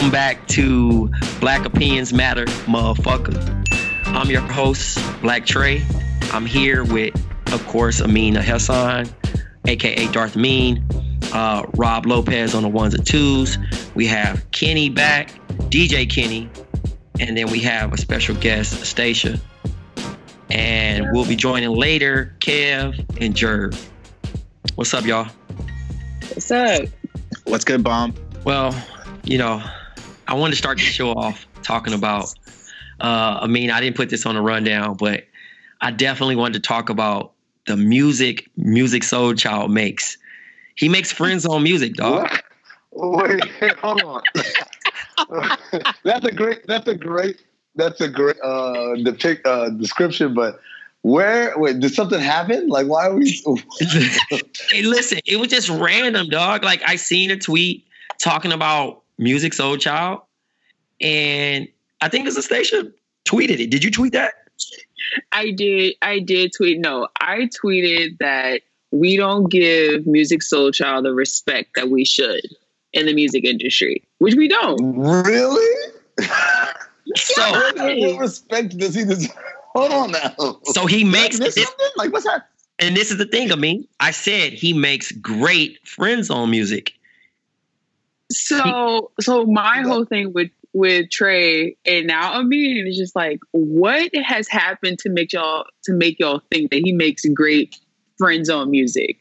Welcome back to Black Opinions Matter, motherfucker. I'm your host, Black Trey. I'm here with, of course, Amina Hassan, aka Darth Mean, uh, Rob Lopez on the ones and twos. We have Kenny back, DJ Kenny, and then we have a special guest, Stacia. And we'll be joining later, Kev and Jerv. What's up, y'all? What's up? What's good, Bomb? Well, you know, I wanted to start the show off talking about. Uh, I mean, I didn't put this on a rundown, but I definitely wanted to talk about the music Musiq Soulchild makes. He makes friends on music, dog. Wait, hold on. that's a great. That's a great. That's a great uh, depict uh, description. But where? Wait, did something happen? Like, why are we? hey, listen, it was just random, dog. Like I seen a tweet talking about Musiq Soulchild, and I think it's a station tweeted it. Did you tweet that? I did. I did tweet. No, I tweeted that we don't give Musiq Soulchild the respect that we should in the music industry, which we don't. Really? So, what respect does he deserve? Hold on now. so he makes Like, this, something? Like, what's that? and this is the thing. I mean, I said he makes great friends on music. So, so my whole thing with with Trey and now Amin is just like, what has happened to make y'all to make y'all think that he makes great friend zone music?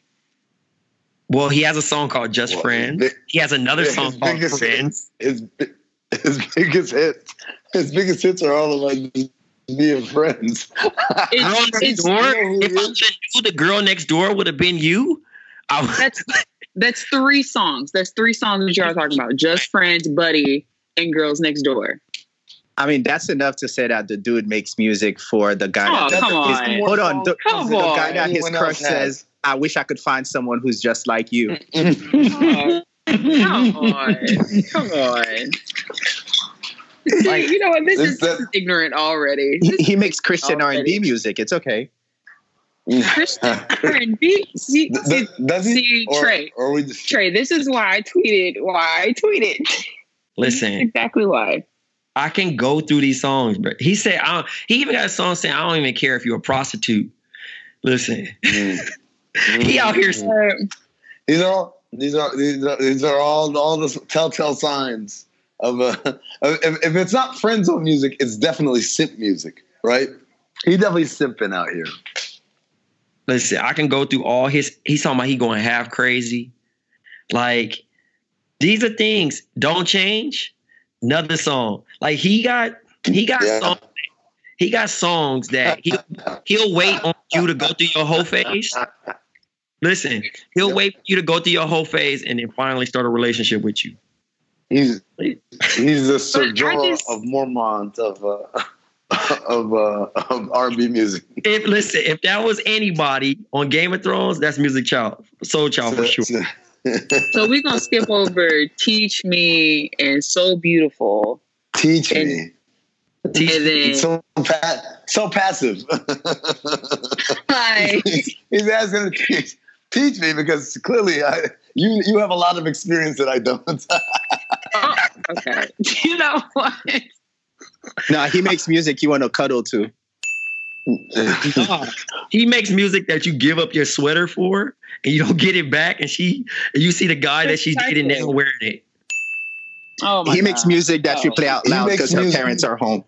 Well, he has a song called Just Well, Friends. his- He has another his song called biggest Friends. His his biggest hits. His biggest hits are all about just being friends. Girl Next it's, Door. you If I is? would have knew the girl next door would have been you, I would. that's that's three songs. That's three songs that y'all are talking about. Just Friends, Buddy, and Girls Next Door. I mean, that's enough to say that the dude makes music for the guy. Oh, that, come his- on. hold on. The, Come the on. guy that his Anyone crush says, I wish I could find someone who's just like you. Oh, come on, come on. Like, you know what? This Is is, that- this is ignorant already. He, he makes Christian Already. R&B music. It's okay. Christian R&B. See, Th- see, Does he? see, or, Trey. Or we just Trey, this is why I tweeted. Why I tweeted. Listen, exactly why. I can go through these songs, but he said, I don't, he even got a song saying, I don't even care if you're a prostitute. Listen, Mm. he out here. Mm. These are all these are these are, these are all all the telltale signs of a. Of, if, if it's not friend zone music, it's definitely simp music, right? He definitely simping out here. Listen, I can go through all his. He's talking about he going half crazy. Like these are things don't change. Another song, like he got he got Yeah. songs. He got songs that he he'll wait on you to go through your whole phase. Listen, he'll Yeah. wait for you to go through your whole phase and then finally start a relationship with you. He's he's the Sir I of Mormont of uh, of uh, of R&B music. If listen, if that was anybody on Game of Thrones, that's Music Child, Soul Child for sure. So we're gonna skip over "Teach Me" and "So Beautiful," Teach And- me. and then It's so pa- so passive. like, He's asking to teach, teach me because clearly I, you you have a lot of experience that I don't. oh, okay, you know what? Nah, he makes music you want to cuddle to. Nah, he makes music that you give up your sweater for and you don't get it back and she and you see the guy that she's dating now wearing it. Oh my He makes music that you Oh. play out loud because her parents are home.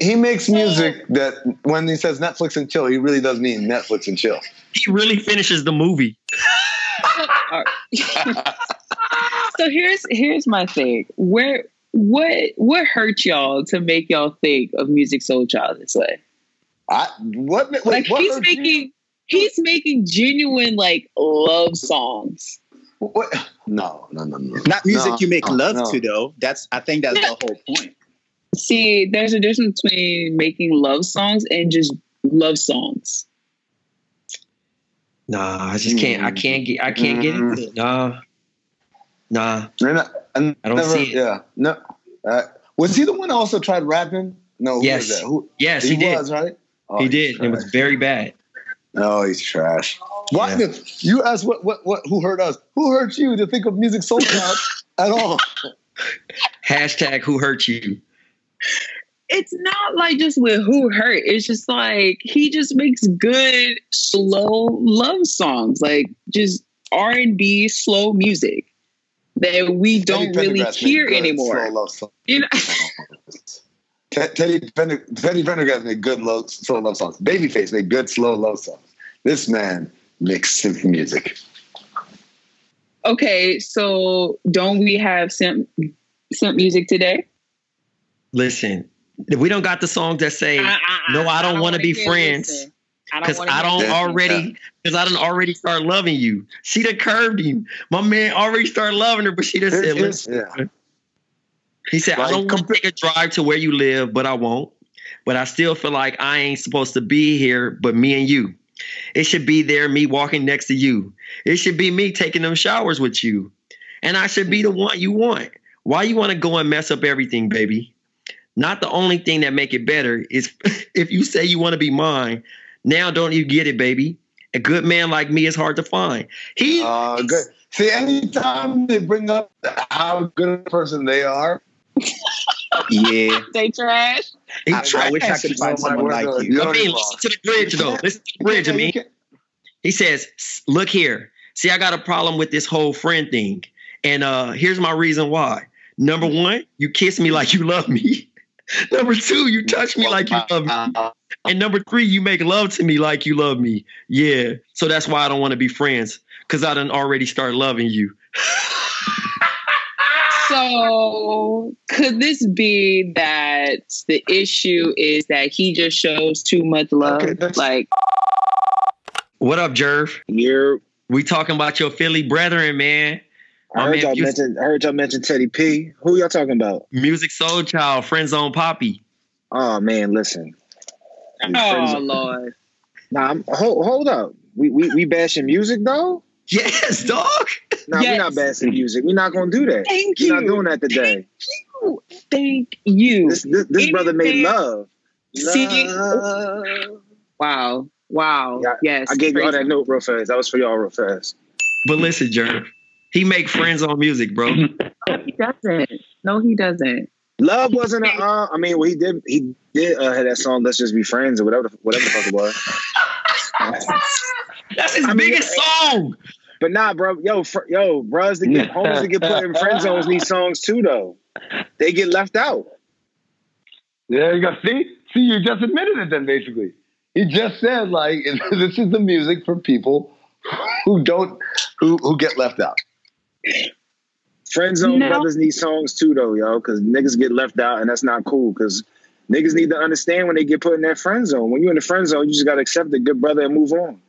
He makes music that when he says Netflix and chill, he really does mean Netflix and chill. He really finishes the movie. so here's here's my thing. Where what what hurt y'all to make y'all think of Musiq Soulchild this way? I what wait, like what he's hurt you? making he's making genuine like love songs. What? No, no, no, no. Not music No, you make no, love no. to though. That's I think that's the whole point. See, there's a difference between making love songs and just love songs. Nah, I just can't I hmm. can't get I can't get into it. Nah. Nah. And I, I don't never, see it. Yeah, no. Uh, was he the one that also tried rapping? No. Who Yes. Was that? Who, Yes, he, did. was right. Oh, he he's did. It was very bad. No, he's trash. Why? Yeah. You asked what, what, what? Who hurt us? Who hurt you to think of Musiq Soulchild at all? Hashtag who hurt you. It's not like just with who hurt. It's just like he just makes good slow love songs, like just R and B slow music that we don't Teddy really Pendergrass hear anymore. Slow love songs. You know, Te- Teddy Pender, Teddy Pendergrass made good love, slow love songs. Babyface made good slow love songs. This man makes synth music. okay, so don't we have some some music today? Listen, we don't got the songs that say uh-uh, no, I don't wanna be friends, listen. I because wanna I don't already because I don't already start loving you. She done curved him. My man already started loving her, but she just said, Here's- listen. yeah. He said, I don't want to take a drive to where you live, but I won't. But I still feel like I ain't supposed to be here, but me and you. It should be there, me walking next to you. It should be me taking them showers with you. And I should be the one you want. Why you want to go and mess up everything, baby? Not the only thing that make it better is if you say you want to be mine. Now don't you get it, baby? A good man like me is hard to find. He Uh, good. See, anytime they bring up how good a person they are, Yeah. They trash. he I, I wish I trash. could find someone like you. you I mean, listen to the bridge though. Listen to the bridge, I You mean. He says, "Look here. See, I got a problem with this whole friend thing, and uh, here's my reason why. Number one, you kiss me like you love me. number two, you touch me like you love me, Uh, and number three, you make love to me like you love me. Yeah. So that's why I don't want to be friends, cause I done already start loving you. So could this be that the issue is that he just shows too much love? Okay, like What up, Jerv? You're. We talking about your Philly brethren, man. I My heard man, y'all you- mention. I heard y'all mention Teddy P. Who y'all talking about? Musiq Soulchild, Friend Zone Poppy. Oh man, listen. Oh lord. Nah, I'm, hold, hold up. We, we we bashing music though. Yes, dog. Nah, Yes. we're not bashing music. We're not gonna do that. Thank We're you. not doing that today. Thank you. Thank you. This this, this brother made Anything- love. See- Love. Wow. Wow. Yeah, yes. I gave y'all that note real fast. That was for y'all real fast. But listen, Jerv. He make friends on music, bro. No, he doesn't. No, he doesn't. Love wasn't a. Uh, I mean, well, he did. He did uh, have that song. Let's just be friends or whatever. the- Whatever the fuck it was. That's his I mean, biggest song. But nah, bro, yo, fr- yo, bros to get homies to get put in friend zones need songs too, though. They get left out. There you go. See, see, you just admitted it then. Basically, he just said like this is the music for people who don't who who get left out. Friend zone No. brothers need songs too, though, yo, because niggas get left out, and that's not cool. Because niggas need to understand when they get put in that friend zone. When you're in the friend zone, you just gotta accept the good brother, and move on.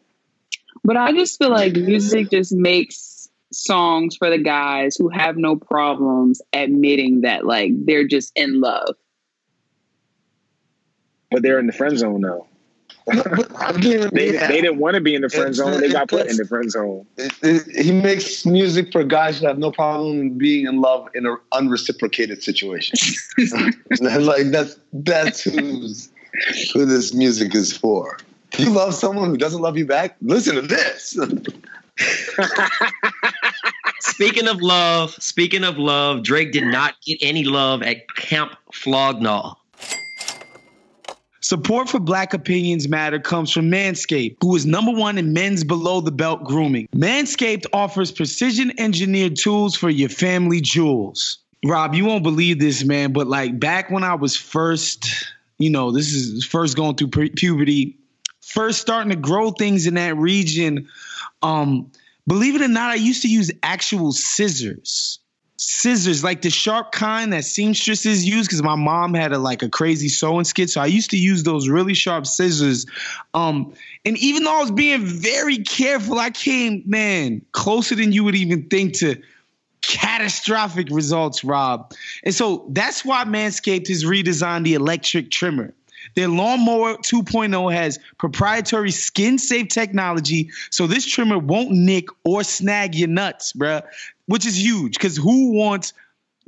But I just feel like music just makes songs for the guys who have no problems admitting that like they're just in love. But they're in the friend zone though. Again, They, yeah. they didn't want to be in the friend zone. They got put in the friend zone. It- it- he makes music for guys that have no problem being in love in an unreciprocated situation. like that's that's who's who this music is for. You love someone who doesn't love you back? Listen to this. speaking of love, speaking of love, Drake did not get any love at Camp Flog Gnaw. Support for Black Opinions Matter comes from Manscaped, who is number one in men's below the belt grooming. Manscaped offers precision engineered tools for your family jewels. Rob, you won't believe this, man, but like back when I was first, you know, this is first going through pu- puberty, first starting to grow things in that region. Um, believe it or not, I used to use actual scissors scissors, like the sharp kind that seamstresses use, because my mom had a like a crazy sewing skit. So I used to use those really sharp scissors. Um, and even though I was being very careful, I came, man, closer than you would even think to catastrophic results, Rob. And so that's why Manscaped has redesigned the electric trimmer. Their lawnmower 2.0 has proprietary skin safe technology, so this trimmer won't nick or snag your nuts, bruh, which is huge because who wants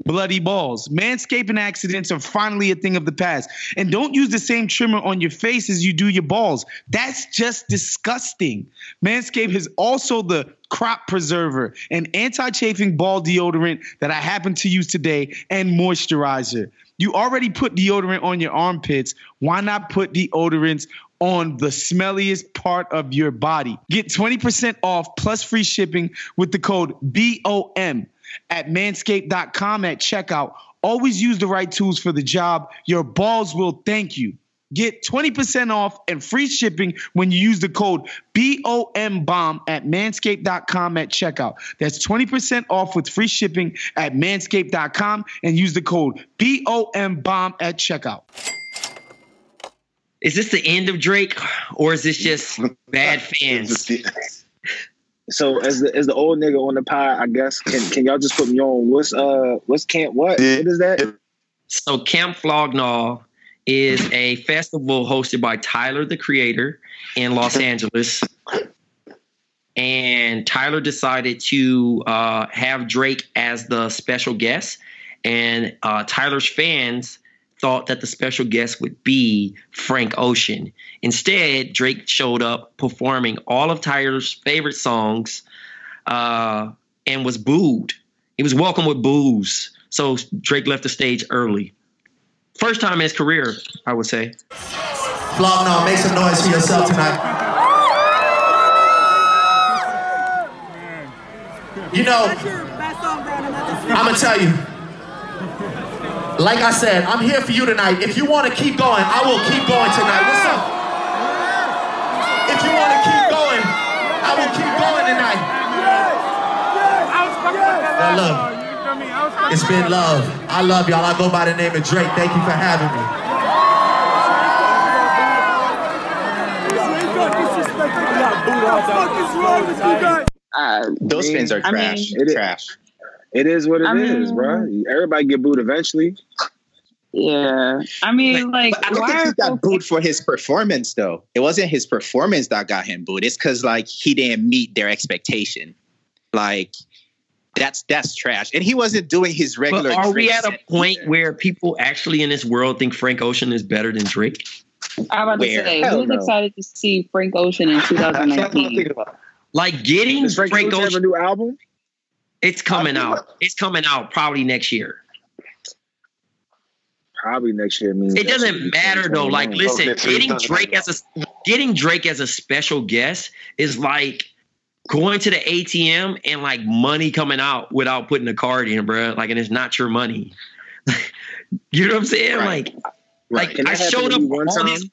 bloody balls? Manscaping accidents are finally a thing of the past. And don't use the same trimmer on your face as you do your balls. That's just disgusting. Manscaped is also the crop preserver, an anti chafing ball deodorant that I happen to use today, and moisturizer. You already put deodorant on your armpits. Why not put deodorants on the smelliest part of your body? Get 20% off plus free shipping with the code BOM at manscaped.com at checkout. Always use the right tools for the job. Your balls will thank you. Get 20% off and free shipping when you use the code BOMBOMB at manscaped.com at checkout. That's 20% off with free shipping at manscaped.com and use the code BOMBOMB at checkout. Is this the end of Drake, or is this just bad fans? So as the as the old nigga on the pod, I guess can can y'all just put me on what's uh what's camp what what is that? So Camp Flog Gnaw is a festival hosted by Tyler the Creator in Los Angeles. And Tyler decided to uh, have Drake as the special guest. And uh, Tyler's fans thought that the special guest would be Frank Ocean. Instead, Drake showed up performing all of Tyler's favorite songs uh, and was booed. He was welcomed with boos. So Drake left the stage early. First time in his career, I would say. Flog Gnaw, make some noise for yourself tonight. You know, I'm gonna tell you. Like I said, I'm here for you tonight. If you want to keep going, I will keep going tonight. What's up? If you want to keep going, I will keep going tonight. Well, look, it's been love. I love y'all. I go by the name of Drake. Thank you for having me. Uh, Those fans are trash. I mean, trash. It is- trash. It is what it I is, mean- bro. Everybody get booed eventually. Yeah. I mean, like, But I don't why think he got folks- booed for his performance, though. It wasn't his performance that got him booed. It's because like he didn't meet their expectation. Like that's that's trash. And he wasn't doing his But regular. are we at a point either. where people actually in this world think Frank Ocean is better than Drake? I'm about to say, Hell who's no. excited to see Frank Ocean in 2019? Like getting Frank, Frank Ocean a Ocean, new album? It's coming I think- out. It's coming out probably next year. Probably next year means It doesn't matter though. Like, listen, Okay, getting Drake as a getting Drake as a special guest is like going to the ATM and like money coming out without putting a card in, bro. Like, and it's not your money. you know what I'm saying? Right. Like, Right. like I showed up me one all time? these.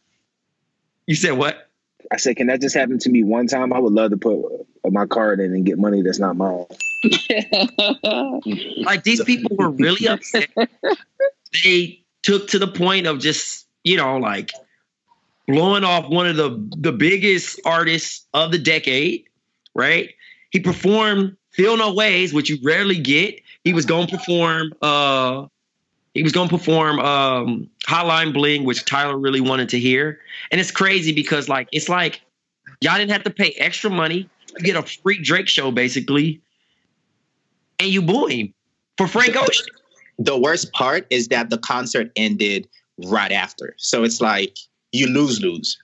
You said what? I said, can that just happen to me one time? I would love to put my card in and get money that's not mine. Like these people were really upset. they took to the point of just, you know, like blowing off one of the the biggest artists of the decade, right? He performed Feel No Ways, which you rarely get. He was going to perform uh he was going to perform um Hotline Bling, which Tyler really wanted to hear. And it's crazy because like it's like y'all didn't have to pay extra money. You get a free Drake show basically. And you boo him for Frank Ocean. the worst part is that the concert ended right after. So it's like you lose lose.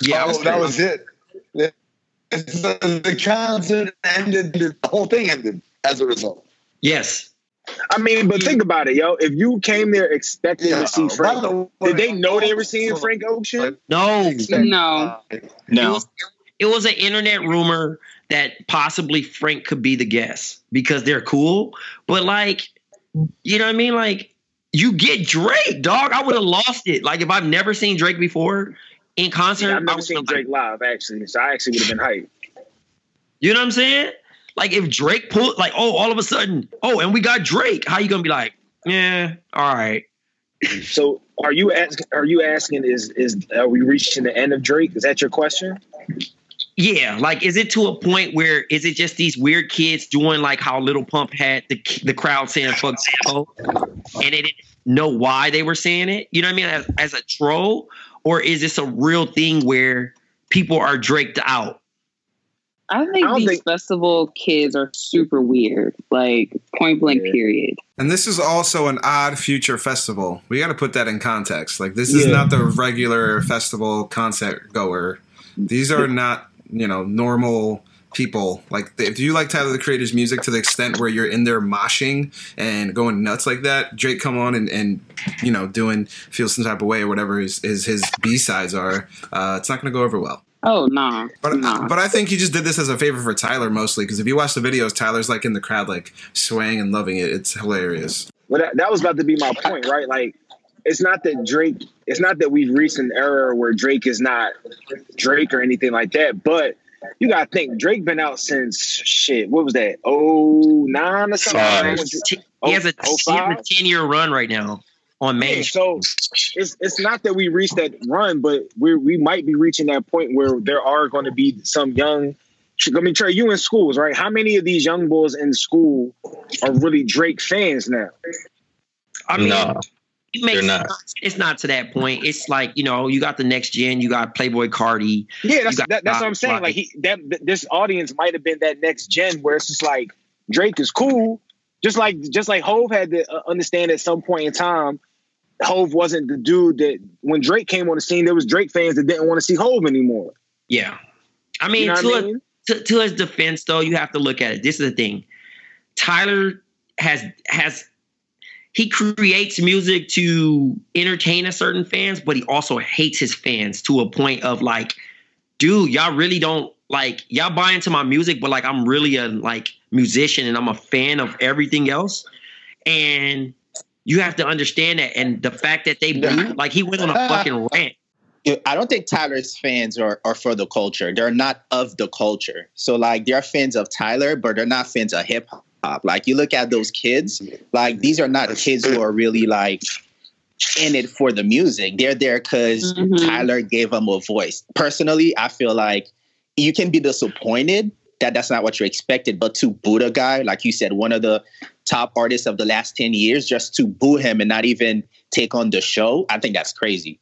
Yeah, Oh, that was it. Yeah. the, the concert ended. The whole thing ended as a result. Yes. I mean, but think about it, yo. If you came there expecting Yeah, to see Frank, the way- did they know they were seeing Frank Ocean? No. No. It No. was, it was an internet rumor that possibly Frank could be the guest because they're cool. But like, you know what I mean? Like, you get Drake, dog. I would have lost it. Like if I've never seen Drake before in concert, Yeah, I've never seen been Drake live actually, so I actually would have been hyped. You know what I'm saying? Like if Drake pulled, like, oh, all of a sudden, oh, and we got Drake. How you gonna be like, yeah, all right. So, are you asking? Are you asking? Is is are we reaching the end of Drake? Is that your question? Yeah, like is it to a point where is it just these weird kids doing like how Lil Pump had the the crowd saying "fuck Zippo," and they didn't know why they were saying it? You know what I mean? As, as a troll, or is this a real thing where people are draked out? I think I don't these think- festival kids are super weird. Like point blank. Yeah. Period. And this is also an odd future festival. We got to put that in context. Like this is Yeah. not the regular festival concert goer. These are not, you know, normal people. Like if you like Tyler the Creator's music to the extent where you're in there moshing and going nuts like that, Drake come on and, and you know, doing feel some type of way or whatever his his, his B sides are, uh, it's not gonna go over well. Oh nah. But nah. but I think he just did this as a favor for Tyler mostly because if you watch the videos, Tyler's like in the crowd like swaying and loving it. It's hilarious. Well, that, that was about to be my point, right? Like, it's not that Drake. It's not that we've reached an era where Drake is not Drake or anything like that. But you gotta think Drake been out since shit. What was that? Oh nine or something. Five. When- He has a Oh, oh five? 10 year run right now on Main Yeah, so it's it's not that we reached that run, but we we might be reaching that point where there are going to be some young. I mean, Trey, you in schools, right? How many of these young boys in school are really Drake fans now? I mean, No, it makes they're not. it's not to that point. It's like you know, you got the next gen, you got Playboi Carti. Yeah, that's that, that's what I'm saying. Like he that this audience might have been that next gen where it's just like Drake is cool, just like just like Hove had to uh, understand at some point in time. Hove wasn't the dude that when Drake came on the scene, there was Drake fans that didn't want to see Hove anymore. Yeah, I mean, You know to, I a- mean? to to his defense, though, you have to look at it. This is the thing. Tyler has has he creates music to entertain a certain fans, but he also hates his fans to a point of like, dude, y'all really don't like y'all buy into my music, but like I'm really a like musician and I'm a fan of everything else. And you have to understand that. And the fact that they boo, like he went on a fucking rant. I don't think Tyler's fans are, are for the culture. They're not of the culture. So like they're fans of Tyler, but they're not fans of hip hop. Like you look at those kids, like these are not kids who are really like in it for the music. They're there because Mhm. Tyler gave them a voice. Personally, I feel like you can be disappointed that that's not what you expected, but to boo a guy, like you said, one of the top artists of the last 10 years, just to boo him and not even take on the show, I think that's crazy.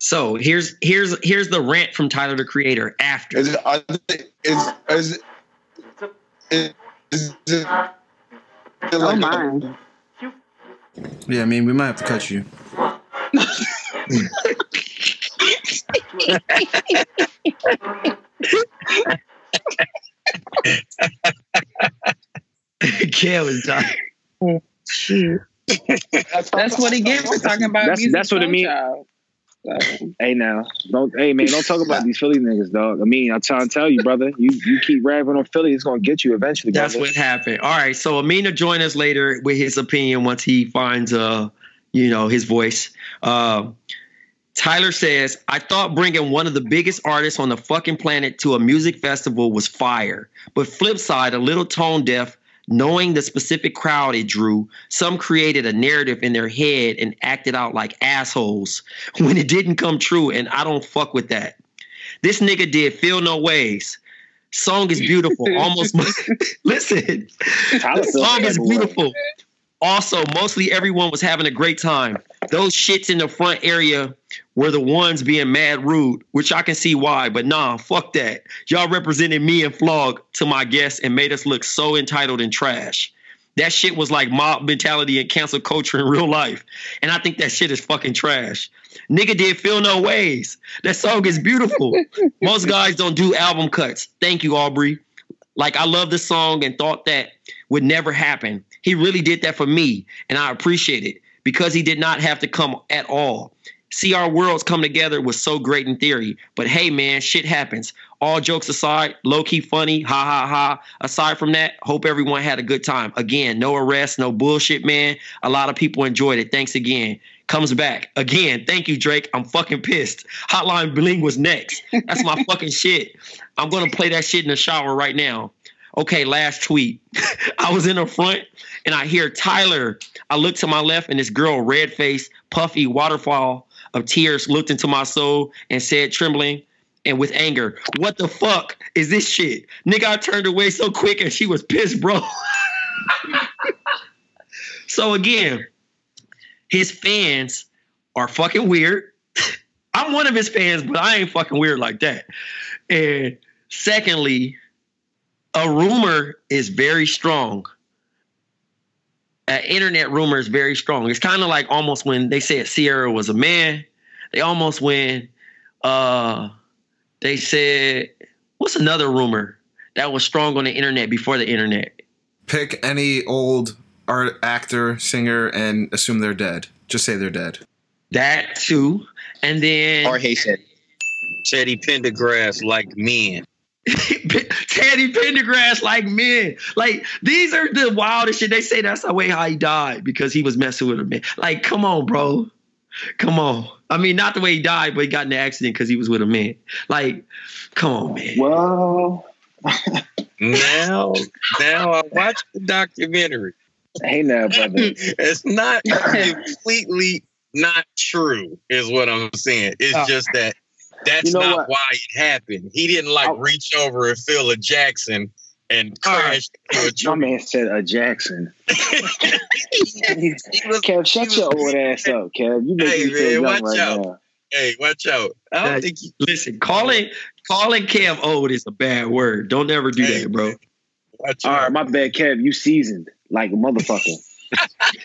So here's here's here's the rant from Tyler the Creator after. Is it, are they, is, is, it- is, is, it Oh my. Yeah, I mean, we might have to cut you. Kale is dying. That's what he gets for talking about That's- music. that's what it soul mean. So, Hey now, don't hey man, don't talk about these Philly niggas, dog. I mean, I'm trying to tell you, brother. You you keep rapping on Philly, it's gonna get you eventually. That's brother. what happened. All right, so Amina join us later with his opinion once he finds uh you know his voice. Uh, Tyler says, "I thought bringing one of the biggest artists on the fucking planet to a music festival was fire, but flip side, a little tone deaf." Knowing the specific crowd it drew, some created a narrative in their head and acted out like assholes when it didn't come true, and I don't fuck with that. This nigga did Feel No Ways. Song is beautiful. Almost listen. Tyler The feels song is beautiful. Also, mostly everyone was having a great time. Those shits in the front area were the ones being mad rude, which I can see why, but nah, fuck that. Y'all represented me and Flog to my guests and made us look so entitled and trash. That shit was like mob mentality and cancel culture in real life. And I think that shit is fucking trash. Nigga did feel no ways. That song is beautiful. Most guys don't do album cuts. Thank you, Aubrey. Like I love the song and thought that would never happen. He really did that for me, and I appreciate it because he did not have to come at all. See our worlds come together was so great in theory, but hey man, shit happens. All jokes aside, low key funny, ha ha ha. Aside from that, hope everyone had a good time. Again, no arrest, no bullshit, man. A lot of people enjoyed it. Thanks again. Comes back again. Thank you, Drake. I'm fucking pissed. Hotline Bling was next. That's my fucking shit. I'm gonna play that shit in the shower right now. Okay, last tweet. I was in the front and I hear Tyler. I look to my left and this girl, red face, puffy, waterfall of tears, looked into my soul and said, trembling and with anger, What the fuck is this shit? Nigga, I turned away so quick and she was pissed, bro. so again, his fans are fucking weird. I'm one of his fans, but I ain't fucking weird like that. And secondly, a rumor is very strong. An internet rumor is very strong. It's kind of like almost when they said Ciara was a man. They almost when uh they said what's another rumor that was strong on the internet before the internet? Pick any old art actor, singer, and assume they're dead. Just say they're dead. That too. And then Or Haitian. Teddy Pendergrass like men. Teddy Pendergrass like men. Like these are the wildest shit. They say that's the way how he died because he was messing with a man. Like, come on, bro. Come on. I mean, not the way he died, but he got in an accident because he was with a man. Like, come on, man. Well, Now, now I watched the documentary. hey now, brother. It's not completely not true, is what I'm saying. It's Oh. just that that's You know not what? why it happened. He didn't like Oh. reach over and feel a Jackson and crash into My tree. man said a Jackson. He was- Kev, shut your old ass up, Kev. You make Hey, me feel man, young watch right out. now. hey, watch out. I don't Hey, think he, Listen, calling calling Kev old is a bad word. Don't ever do Hey, that, bro. watch All out. right, my bad, Kev. You seasoned like a motherfucker.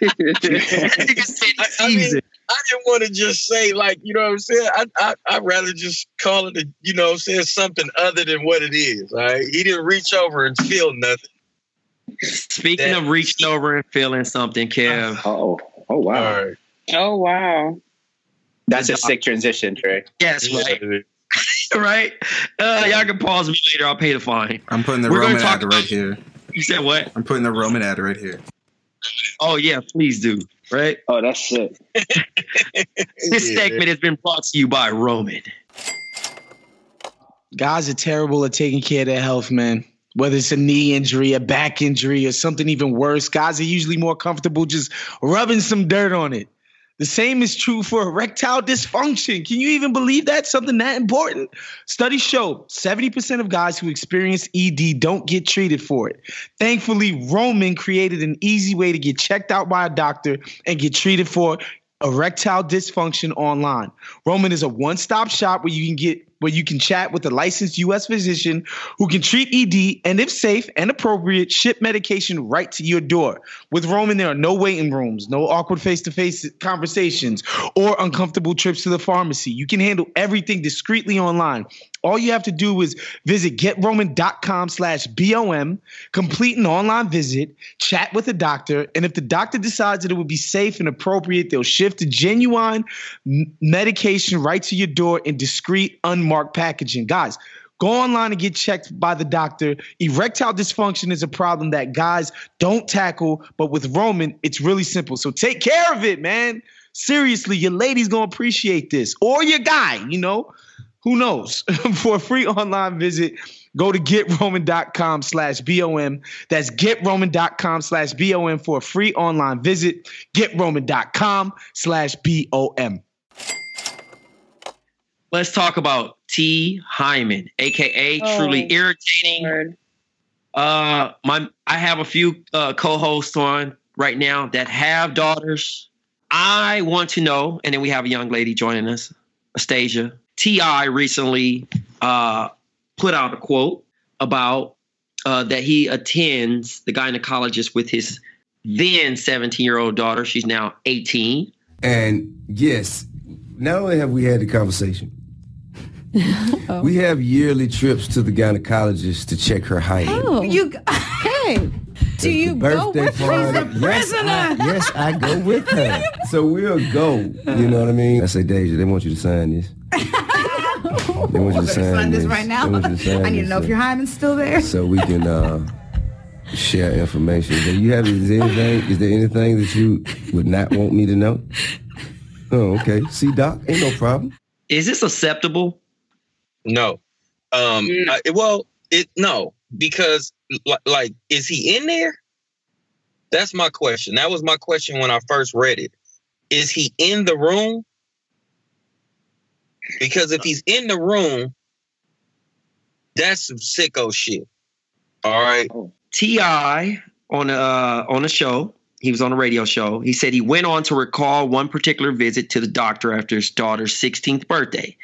Nigga said I- I mean- I didn't want to just say like, you know what I'm saying? I, I I'd rather just call it a, you know, say something other than what it is. All right. He didn't reach over and feel nothing. Speaking that- of reaching over and feeling something, Kev. Oh, oh wow. All right. Oh wow. That's a sick transition, Trey. Yes, right. Right. Uh, y'all can pause me later. I'll pay the fine. I'm putting the We're Roman talk ad right here. You said what? I'm putting the Roman ad right here. Oh yeah, please do. Right. Oh, that's sick. This Yeah. segment has been brought to you by Roman. Guys are terrible at taking care of their health, man. Whether it's a knee injury, a back injury, or something even worse, guys are usually more comfortable just rubbing some dirt on it. The same is true for erectile dysfunction. Can you even believe that? Something that important? Studies show 70% of guys who experience ED don't get treated for it. Thankfully, Roman created an easy way to get checked out by a doctor and get treated for erectile dysfunction online. Roman is a one-stop shop where you can get where you can chat with a licensed US physician who can treat ED and if safe and appropriate ship medication right to your door. With Roman there are no waiting rooms, no awkward face-to-face conversations or uncomfortable trips to the pharmacy. You can handle everything discreetly online. All you have to do is visit getroman.com slash BOM, complete an online visit, chat with a doctor, and if the doctor decides that it would be safe and appropriate, they'll shift a genuine medication right to your door in discreet, unmarked packaging. Guys, Go online and get checked by the doctor. Erectile dysfunction is a problem that guys don't tackle, but with Roman, it's really simple. So take care of it, man. Seriously, your lady's gonna appreciate this, or your guy, you know. Who knows? For a free online visit, go to getroman.com slash BOM. That's getroman.com slash BOM for a free online visit. Getroman.com slash BOM. Let's talk about T. Hyman, aka truly Oh. irritating. Word. Uh, my I have a few uh, co-hosts on right now that have daughters. I want to know, and then we have a young lady joining us, Astasia. T.I. recently uh, put out a quote about uh, that he attends the gynecologist with his then 17 year old daughter. She's now 18. And yes, not only have we had the conversation, we have yearly trips to the gynecologist to check her height. Oh, you hey. Do you go birthday with her? party. Yes, I, yes, I go with her. So we'll go. You know what I mean? I say, Deja, they want you to sign this. They want you to sign, Sign this this right now. They want you to I need to know if your hymen's still there. so we can uh, share information. Do you have is there anything? Is there anything that you would not want me to know? Oh, okay. See, Doc, ain't no problem. Is this acceptable? No. Um. I- well, it no because li- like, is he in there? That's my question. That was my question when I first read it. Is he in the room? Because if he's in the room, that's some sicko shit. All right. T.I. on a uh, on a show. He was on a radio show. He said he went on to recall one particular visit to the doctor after his daughter's 16th birthday.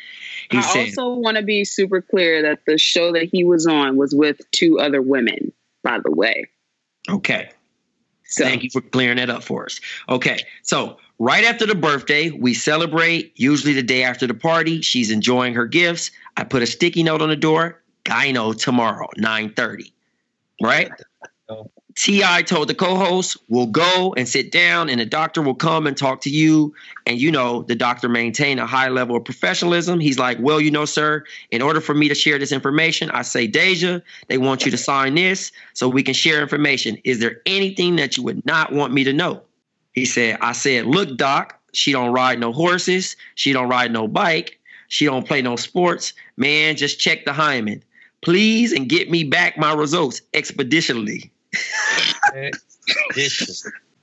He I said, also want to be super clear that the show that he was on was with two other women, by the way. Okay. So. Thank you for clearing that up for us. Okay. So, right after the birthday, we celebrate, usually the day after the party. She's enjoying her gifts. I put a sticky note on the door. Gyno tomorrow, 9:30. Right? T.I. told the co-host, "We'll go and sit down, and the doctor will come and talk to you." And you know, the doctor maintained a high level of professionalism. He's like, "Well, you know, sir, in order for me to share this information, I say, Deja, they want you to sign this so we can share information. Is there anything that you would not want me to know?" He said, "I said, look, doc, she don't ride no horses, she don't ride no bike, she don't play no sports. Man, just check the hymen, please, and get me back my results expeditiously."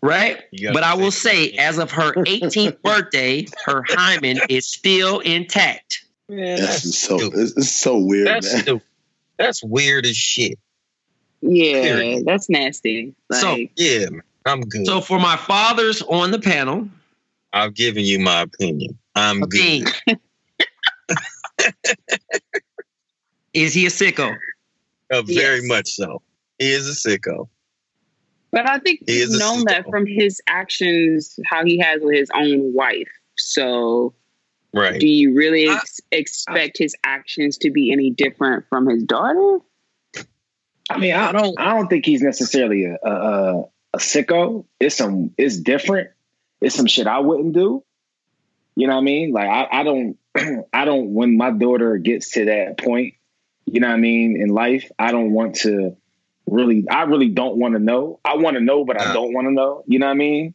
right? But I will say- say, as of her 18th birthday, her hymen is still intact. Man, This is so this is so weird, That's man. stupid. That's weird as shit. Yeah, Period. that's nasty. Like, So- Yeah, man, I'm good. So for my fathers on the panel, I've given you my opinion. I'm good. is he a sicko? Uh, very Yes. much so. He is a sicko. but I think He he's is known that from his actions, how he has with his own wife. So, Right. do you really ex- expect his actions to be any different from his daughter? I mean, I don't. I don't think he's necessarily a a, a, a sicko. It's some. It's different. It's some shit I wouldn't do. You know what I mean? Like I, I don't. I don't. When my daughter gets to that point, you know what I mean, in life, I don't want to really. I really don't want to know. I want to know, but I don't want to know. You know what I mean?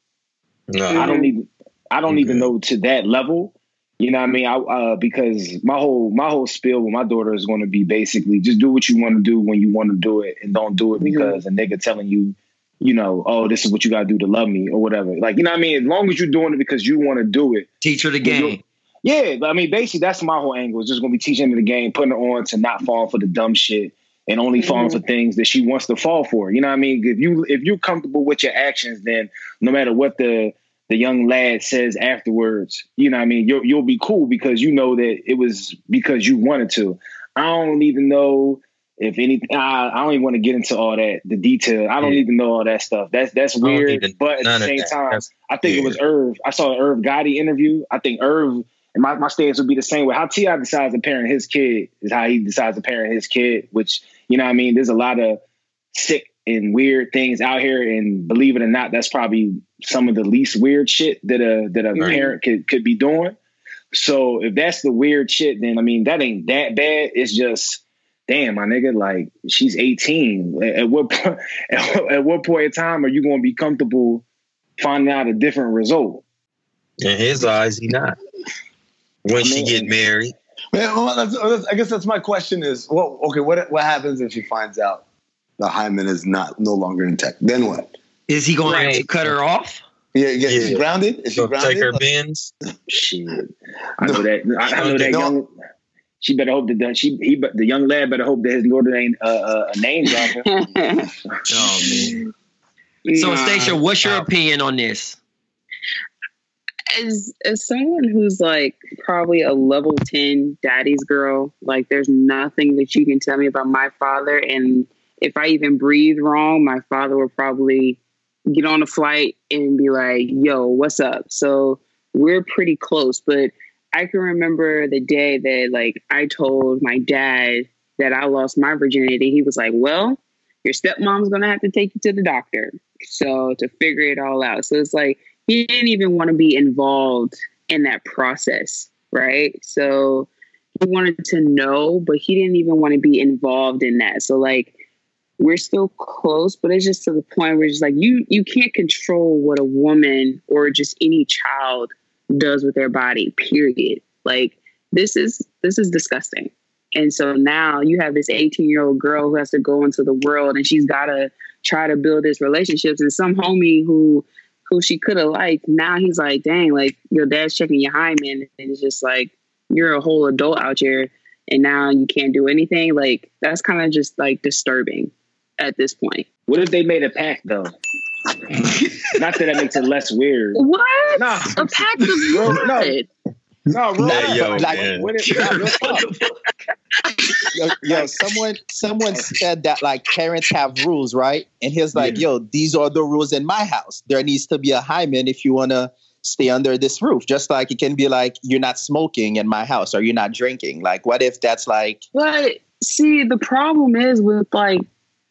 No. I don't need. I don't even know to that level. You know what I mean? I uh, because my whole my whole spiel with my daughter is going to be basically just do what you want to do when you want to do it, and don't do it because a nigga telling you, you know, oh, this is what you got to do to love me or whatever. Like you know what I mean? As long as you're doing it because you want to do it, Teach her the game. yeah, but I mean, basically, that's my whole angle. It's just going to be teaching her the game, putting her on to not fall for the dumb shit, and only falling mm-hmm. for things that she wants to fall for. You know what I mean? If you if you're comfortable with your actions, then no matter what the the young lad says afterwards, you know what I mean, you'll you'll be cool because you know that it was because you wanted to. I don't even know if anything. I, I don't even want to get into all that the detail. I don't Yeah. even know all that stuff. That's that's weird. even- But at the same time, That's I think it was Irv. I saw the Irv Gotti interview. I think Irv and my, my stance would be the same way. How T.I. decides to parent his kid is how he decides to parent his kid. Which you know, what I mean, there's a lot of sick and weird things out here, and believe it or not, that's probably some of the least weird shit that a that a Right. parent could could be doing. So if that's the weird shit, then I mean that ain't that bad. It's just damn, my nigga, like she's 18. At, at what point, at, at what point in time are you going to be comfortable finding out a different result? In his eyes, he not. When I she get married, Man, well, that's, that's- I guess that's my question is, well, okay, what what happens if she finds out the hymen is not no longer intact? Then what? Is he going to cut her off? Yeah, yeah, is she grounded? Is she so grounded? take her Like- bins. Shit, I know that. I, I know that No. young. She better hope that the, she he but the young lad better hope that his daughter ain't uh, uh, a name dropper. Oh man. So Nah. Stacia, what's your opinion on this? as as someone who's like probably a level 10 daddy's girl like there's nothing that you can tell me about my father and if i even breathe wrong my father will probably get on a flight and be like, "Yo, what's up?" So we're pretty close, but I can remember the day that like I told my dad that I lost my virginity. He was like, "Well, your stepmom's gonna have to take you to the doctor." So to figure it all out. So it's like he didn't even want to be involved in that process, right? So he wanted to know, but he didn't even want to be involved in that. So like we're still close, but it's just to the point where it's like you you can't control what a woman or just any child does with their body, period. Like this is this is disgusting. And so now you have this 18 year old girl who has to go into the world and she's gotta try to build these relationships and some homie who who she could have liked, now he's like, dang, like your dad's checking your hymen and it's just like you're a whole adult out here and now you can't do anything. Like that's kind of just like disturbing at this point. What if they made a pact though? Not that that makes it less weird. What? Nah. A pact of what? no. No, real Hey, yo, like, man. what nah, real yo, yo, someone someone said that like parents have rules, right? And he's like, yo, these are the rules in my house. There needs to be a hymen if you wanna stay under this roof. Just like it can be like you're not smoking in my house or you're not drinking. Like what if that's like But see, the problem is with like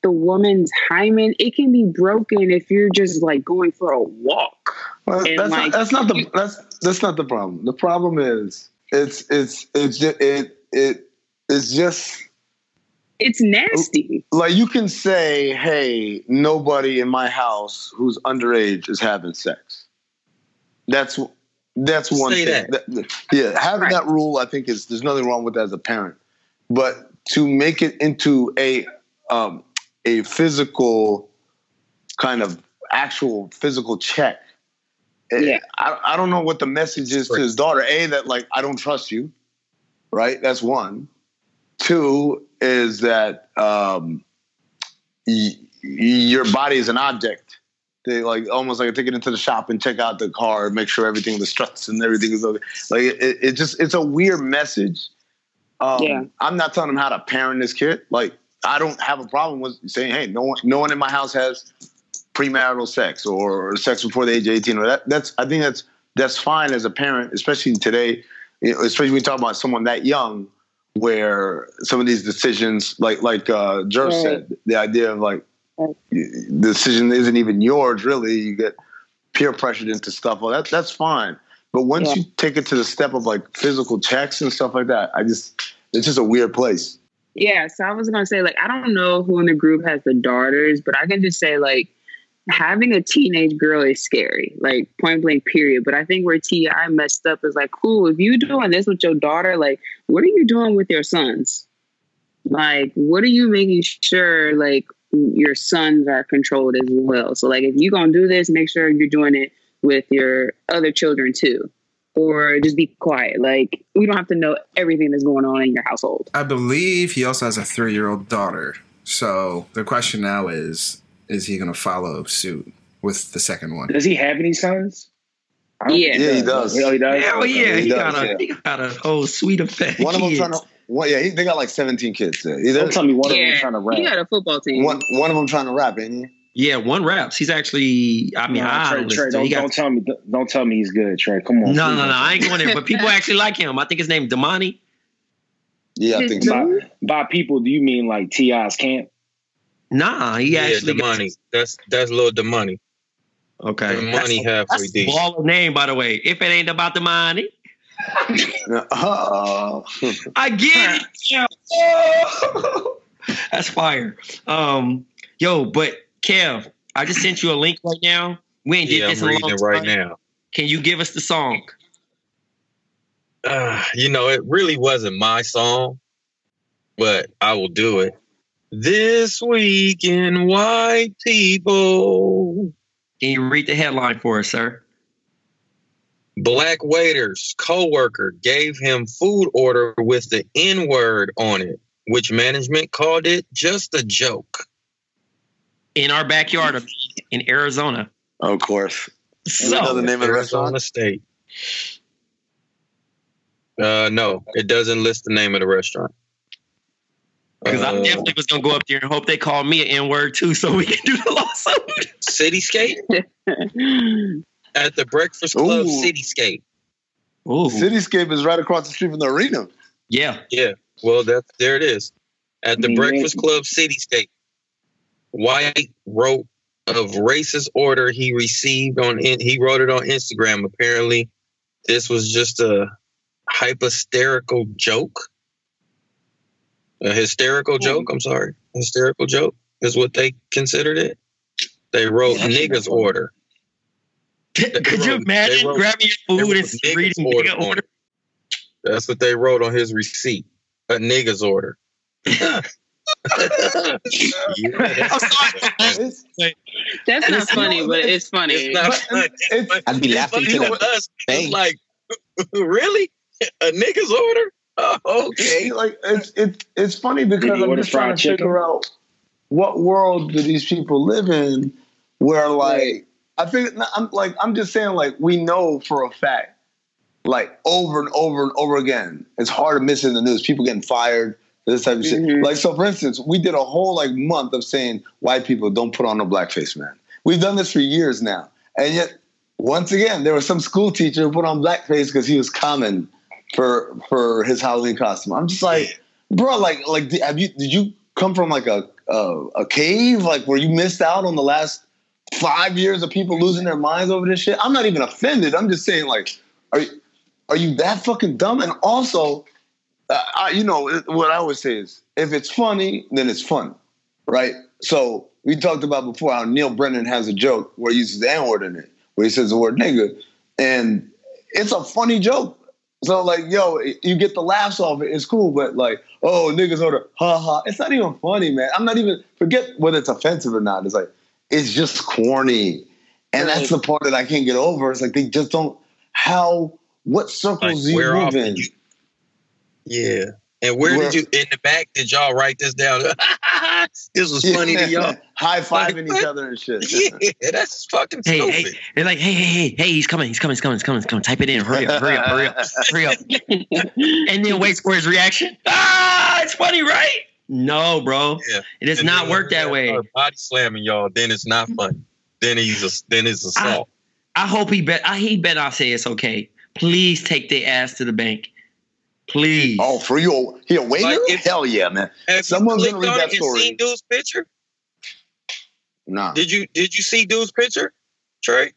the woman's hymen, it can be broken if you're just like going for a walk. Well, And, that's, like, not, that's not the that's that's not the problem. The problem is it's it's it's just it it it's just it's nasty. Like you can say, "Hey, nobody in my house who's underage is having sex." That's that's one Say thing. That- yeah, having that rule, I think is there's nothing wrong with that as a parent, but to make it into a um, a physical kind of actual physical check. Yeah. I, I don't know what the message is to his daughter. A, that like, I don't trust you, right? That's one. Two is that um, y- your body is an object. They like almost like take it into the shop and check out the car, make sure everything, the struts and everything is okay. Like it, it just, it's a weird message. Um, Yeah. I'm not telling him how to parent this kid. Like I don't have a problem with saying, hey, no one, no one in my house has premarital sex or sex before the age of 18 or that that's i think that's that's fine as a parent especially today you know, especially when we talk about someone that young where some of these decisions like like uh Jer Right. said the idea of like the decision isn't even yours really. You get peer pressured into stuff. Well that, that's fine. But once Yeah. you take it to the step of like physical checks and stuff like that i just it's just a weird place Yeah, so I was gonna say like I don't know who in the group has the daughters, but I can just say like having a teenage girl is scary, like point blank period. But I think where T.I messed up is like, cool, if you doing this with your daughter, like what are you doing with your sons? Like, what are you making sure like your sons are controlled as well? So like if you're gonna do this, make sure you're doing it with your other children too. Or just be quiet. Like we don't have to know everything that's going on in your household. I believe he also has a three year old daughter. So the question now is is he going to follow suit with the second one? Does he have any sons? Yeah. Yeah, he does. Oh, he does. Hell yeah, He he, does, got a yeah. he got a whole suite of fat one of them trying to one, yeah he, they got like 17 kids there. Don't tell me one of them trying to rap. he got a football team. one, one of them trying to rap ain't he Yeah, one raps. He's actually. I mean, No, I Trey, don't, Trey, don't, he got- don't tell me. Don't tell me he's good, Trey. Come on. No, no, no. I ain't going there. But people actually like him. I think his name Domani. yeah i think so By, by people, do you mean like T.I's camp? Nah, he Yeah, actually the got- money. That's that's little the money. Okay, The money halfway That's a deep. baller name, by the way. If it ain't about the money, oh I get it. Yeah. Oh. That's fire. Um, yo, but Kev, I just sent you a link right now. We ain't did this I'm reading long it right now. Can you give us the song? Uh, you know, it really wasn't my song, but I will do it. This week in white people. Can you read the headline for us, sir? Black waiter's coworker gave him food order with the N word on it, which management called it just a joke. In our backyard in Arizona. of course So, know the name of the Arizona restaurant State. Uh, no, it doesn't list the name of the restaurant. Because I Uh, definitely was gonna go up there and hope they call me an N word too, so we can do the lawsuit. Cityscape at the Breakfast Club. Ooh. Cityscape. Ooh, Cityscape is right across the street from the arena. yeah. Yeah. Well, that there it is. At the Yeah. Breakfast Club Cityscape. White wrote of racist order he received on he wrote it on Instagram. Apparently, this was just a hyposterical joke. A hysterical hmm. joke. I'm sorry. Hysterical joke is what they considered it. They wrote Yeah, niggas order. Could you imagine wrote- grabbing your food and reading order nigga order? That's what they wrote on his receipt. A niggas order. Yeah, that's- That's not funny, but it's funny. It's not funny. It's, But I'd be laughing funny to us. It's like, really? A niggas order? Oh, okay. Like it's it's it's funny because I'm just trying to chicken? figure out what world do these people live in where like I think I'm like I'm just saying like we know for a fact like over and over and over again it's hard to miss in the news people getting fired this type of shit Mhm. like so for instance we did a whole like month of saying white people don't put on no blackface man we've done this for years now and yet once again there was some school teacher who put on blackface because he was common for for his Halloween costume. I'm just like, bro, like like did- have you did you come from like a a, a cave like where you missed out on the last five years of people losing their minds over this shit? I'm not even offended. I'm just saying like, are you are you that fucking dumb? And also, I, you know what I always say is, if it's funny, then it's funny, right? So we talked about before how Neal Brennan has a joke where he uses the N word in it, where he says the word nigga, and it's a funny joke. So like, yo, you get the laughs off it. It's cool, but like, oh, niggas order, ha ha. It's not even funny, man. I'm not even forget whether it's offensive or not. It's like it's just corny, and that's the part that I can't get over. It's like they just don't. How? What Like, circles do you move in? you? Yeah. And where Where- did you in the back? Did y'all write this down? this was funny to y'all. High fiving Like, each other and shit. Yeah, that's fucking Hey, stupid. hey, they're like, hey, hey, hey, hey, he's coming, he's coming, he's coming, he's coming, he's coming. Type it in. Hurry up, hurry up, hurry up, hurry up. And then wait for his reaction. Ah, it's funny, right? No, bro. Yeah. It does And not then work that they way. Body slamming y'all, then it's not funny. Then he's a, then it's assault. I hope he bet. I he bet I say it's okay. Please take the ass to the bank. Please. Oh, for you? He a waiter? Like, if- Hell yeah, man. Have Someone's you gonna read on that it and story. seen dude's picture? Nah. Did you did you see dude's picture, Trey?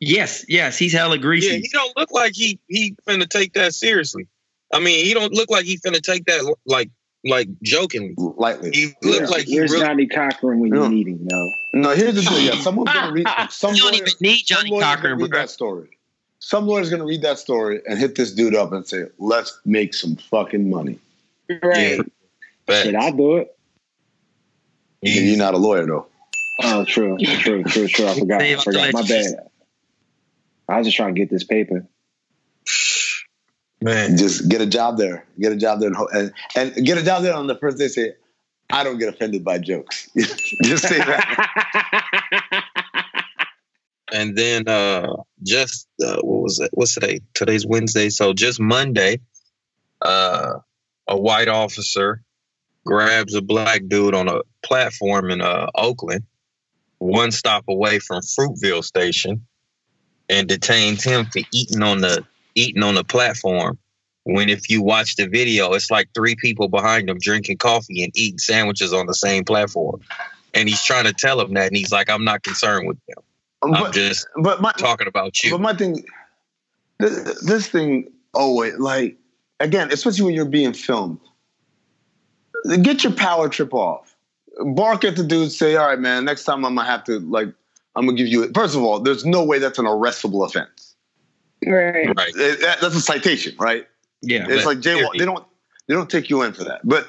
Yes, yes, he's hella greasy. Yeah, he don't look like he he finna take that seriously. I mean, he don't look like he finna take that like like jokingly. Lightly. He looks like he Where's really. Johnnie Cochran when Yeah. you need him, yo? No, here's the deal. Yeah, someone's gonna read. Some you don't even need Johnnie lawyer's gonna Cochran, read that story. Some lawyer's gonna read that story and hit this dude up and say, "Let's make some fucking money." Right. Facts. Shit, I do it. And You're not a lawyer though. Oh, true, true, true, true. I forgot. I I'll forgot. My bad. I was just trying to get this paper. Man, Just get a job there. Get a job there and, and, and get a job there on the first day. Say, "I don't get offended by jokes." Just say that. and then uh just uh, what was it? What's today? Today's Wednesday, so just Monday, uh, a white officer grabs a black dude on a platform in uh, Oakland, one stop away from Fruitvale Station, and detains him for eating on the eating on the platform. When if you watch the video, it's like three people behind him drinking coffee and eating sandwiches on the same platform. And he's trying to tell him that, and he's like, "I'm not concerned with them. I'm but, just but my talking about you." But my thing, this, this thing, oh wait, like again, especially when you're being filmed, get your power trip off. Bark at the dude, say, "All right, man, next time I'm gonna have to like, I'm gonna give you." First of all, there's no way that's an arrestable offense. Right. right. It- that- that's a citation, right? Yeah. It's like jaywalk. They don't they don't take you in for that. But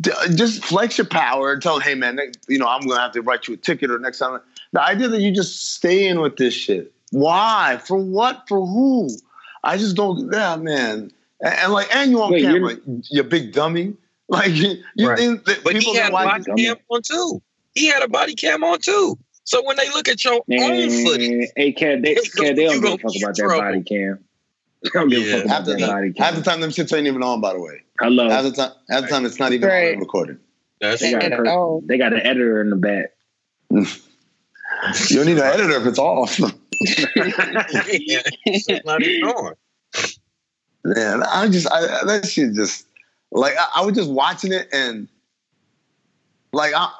d- just flex your power and tell them, hey man, ne- you know, I'm gonna have to write you a ticket or next time. The idea that you just stay in with this shit. Why? For what? For who? I just don't. Yeah, man. And, and like, and you on Wait, camera, you big dummy. Like you, you Right. think that But people he had that a watch body cam on too. He had a body cam on too. So when they look at your own footage, hey, cat, they, You cat, they don't give a be fuck in about that body cam. I don't give a fuck about Half the, that time, body half the time, them shits ain't even on. By the way, I love. half the time, half the time, it's not even Right. recorded. That's They got, a At person- all. they got an editor in the back. You don't need an editor if it's off. yeah, it's not even on. Man, I just I, that shit just like I, I was just watching it and like I,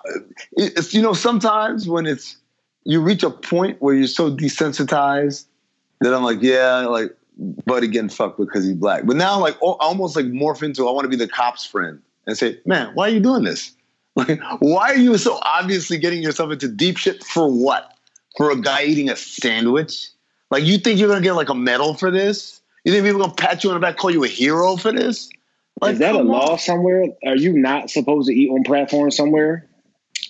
it's you know sometimes when it's you reach a point where you're so desensitized that I'm like yeah like buddy getting fucked because he's black but now like oh, almost like morph into I want to be the cop's friend and say man why are you doing this like why are you so obviously getting yourself into deep shit for what for a guy eating a sandwich like you think you're gonna get like a medal for this you think people gonna pat you on the back, call you a hero for this? Like, Is that a law on. somewhere? Are you not supposed to eat on platform somewhere?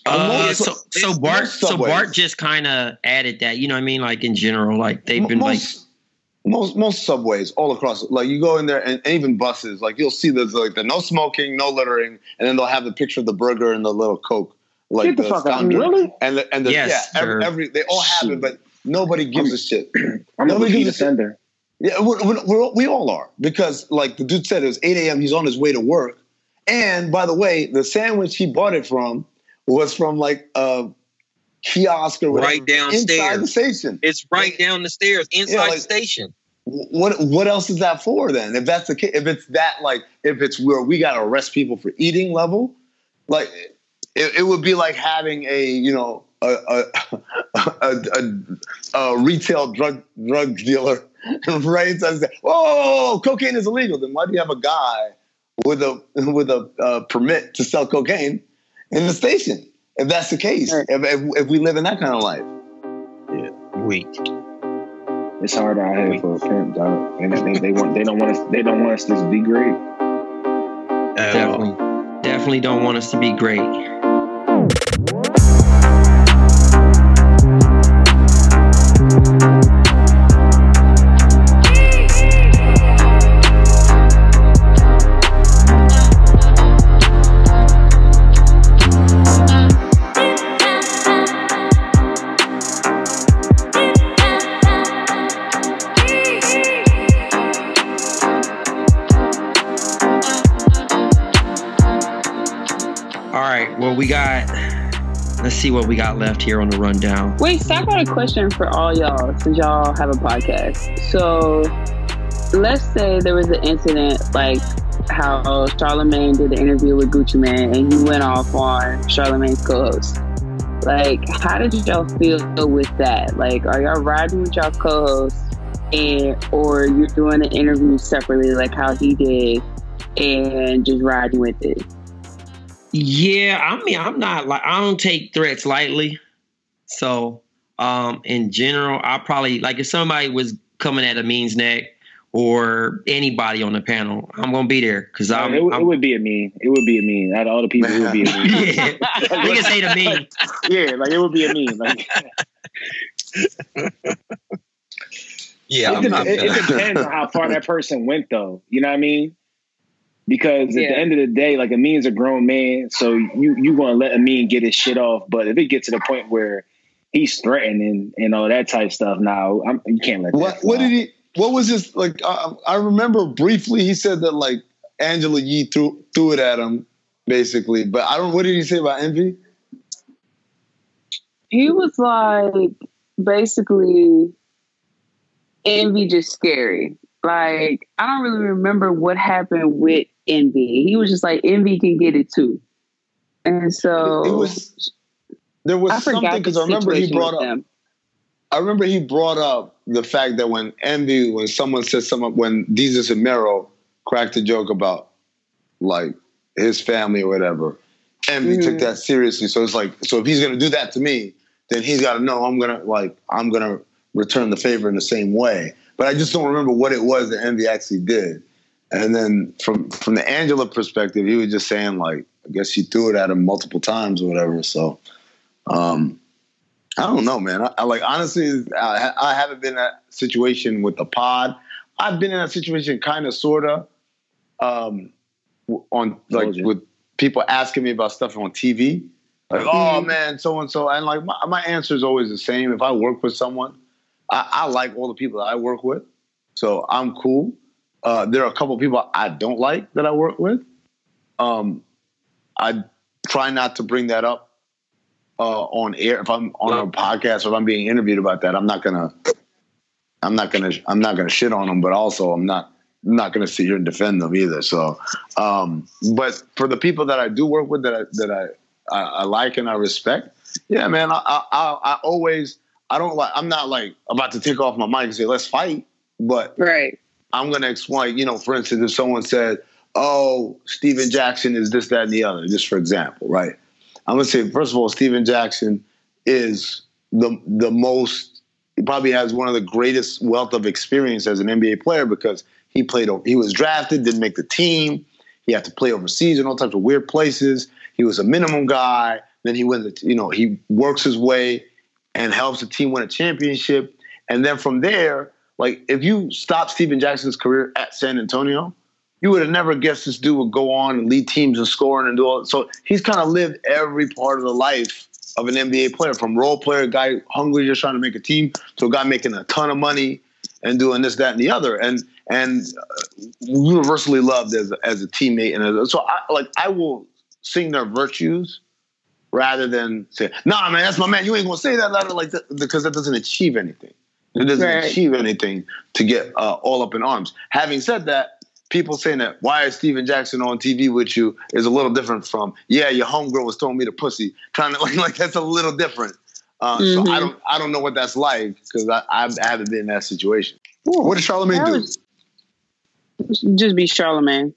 Uh, so, so BART, so. BART just kind of added that. You know what I mean? Like in general, like they've Mo- been like, most, most most subways all across. Like you go in there, and, and even buses. Like you'll see there's like the no smoking, no littering, and then they'll have the picture of the burger and the little coke. Like Get the fuck out. standard. Really? And the, and the, Yes, yeah, every, every they all have it, but nobody gives a shit. I'm Nobody repeat gives a shit. Yeah, we're, we're, we're, we all are because, like the dude said, it was 8 a.m. He's on his way to work, and by the way, the sandwich he bought it from was from like a kiosk or whatever Right downstairs. inside the station. It's right down the stairs inside Yeah, like- the station. What what else is that for then? If that's the case, if it's that like if it's where we got to arrest people for eating level, like it, it would be like having a you know a a, a, a, retail drug drug dealer right so say, whoa, whoa, whoa, whoa, cocaine is illegal. Then why do you have a guy with a with a uh, permit to sell cocaine in the station? If that's the case, if, if, if we live in that kind of life. Yeah, Weak. It's hard out here for a pimp, dog. And they, they want they don't want us they don't want us to be great. At all. definitely, definitely don't want us to be great. See what we got left here on the rundown. Wait, so I got a question for all y'all since y'all have a podcast. So let's say there was an incident like how Charlamagne did the interview with Gucci Mane and he went off on Charlamagne's co-host. Like, how did y'all feel with that? Like, are y'all riding with y'all co-host and or you're doing the interview separately like how he did and just riding with it? Yeah, I mean, I'm not like I don't take threats lightly. So, um, in general, I probably like if somebody was coming at a means neck or anybody on the panel, I'm gonna be there because I'm. it, would- it I'm would be a mean. It would be a mean. Out of all the people, it would be a mean. yeah, we can say to me. yeah, like it would be a mean. Like Yeah, it, I'm de- not. it, it depends on how far that person went, though. You know what I mean? Because at Yeah. the end of the day, like Amin's a grown man, so you you want to let Amin get his shit off. But if it gets to the point where he's threatening and all that type of stuff, now I'm, you can't let What that. what did he? What was his like? I, I remember briefly he said that like Angela Yee threw threw it at him, basically. But I don't. What did he say about envy? He was like basically envy just scary. Like I don't really remember what happened with envy. He was just like envy can get it too. And so It was there was I something forgot because I remember he brought up. them. I remember he brought up the fact that when envy, when someone said someone, when Desus and Mero cracked a joke about like his family or whatever, envy took Mhm. that seriously. So it's like, so if he's gonna do that to me, then he's got to know I'm gonna like I'm gonna return the favor in the same way. But I just don't remember what it was that envy actually did. And then from from the Angela perspective, he was just saying like, I guess she threw it at him multiple times or whatever. So. Um, I don't know, man. I, I like honestly, I, I haven't been in that situation with the pod. I've been in that situation, kind of, sorta, um, on like with people asking me about stuff on TV. Like, oh man, so and so, and like my, my answer is always the same. If I work with someone, I, I like all the people that I work with. So I'm cool. Uh, there are a couple people I don't like that I work with. Um, I try not to bring that up uh, on air. If I'm on a podcast or if I'm being interviewed about that, I'm not gonna. I'm not gonna. I'm not gonna shit on them, but also I'm not. I'm not gonna sit here and defend them either. So, um, but for the people that I do work with that I, that I, I, I like and I respect, yeah, man, I, I, I always. I don't like. I'm not like about to take off my mic and say let's fight, but right. I'm gonna explain. You know, for instance, if someone said, "Oh, Stephen Jackson is this, that, and the other," just for example, right? I'm gonna say first of all, Stephen Jackson is the the most. He probably has one of the greatest wealth of experience as an NBA player because he played. He was drafted, didn't make the team. He had to play overseas in all types of weird places. He was a minimum guy. Then he wins. You know, he works his way and helps the team win a championship. And then from there, like if you stop Stephen Jackson's career at San Antonio, you would have never guessed this dude would go on and lead teams and scoring and do all. So he's kind of lived every part of the life of an NBA player, from role player, guy hungry just trying to make a team, to a guy making a ton of money and doing this, that, and the other, and and uh, universally loved as as a teammate. And as, so I like I will sing their virtues rather than say, "Nah, man, that's my man. You ain't gonna say that like that because that doesn't achieve anything. It doesn't Right. achieve anything to get uh, all up in arms." Having said that, people saying that why is Stephen Jackson on TV with you is a little different from yeah, your homegirl was throwing me the pussy. Kind of like like that's a little different. Uh, So Mhm. I don't I don't know what that's like because I, I haven't been in that situation. What did Charlamagne do? Just be Charlamagne.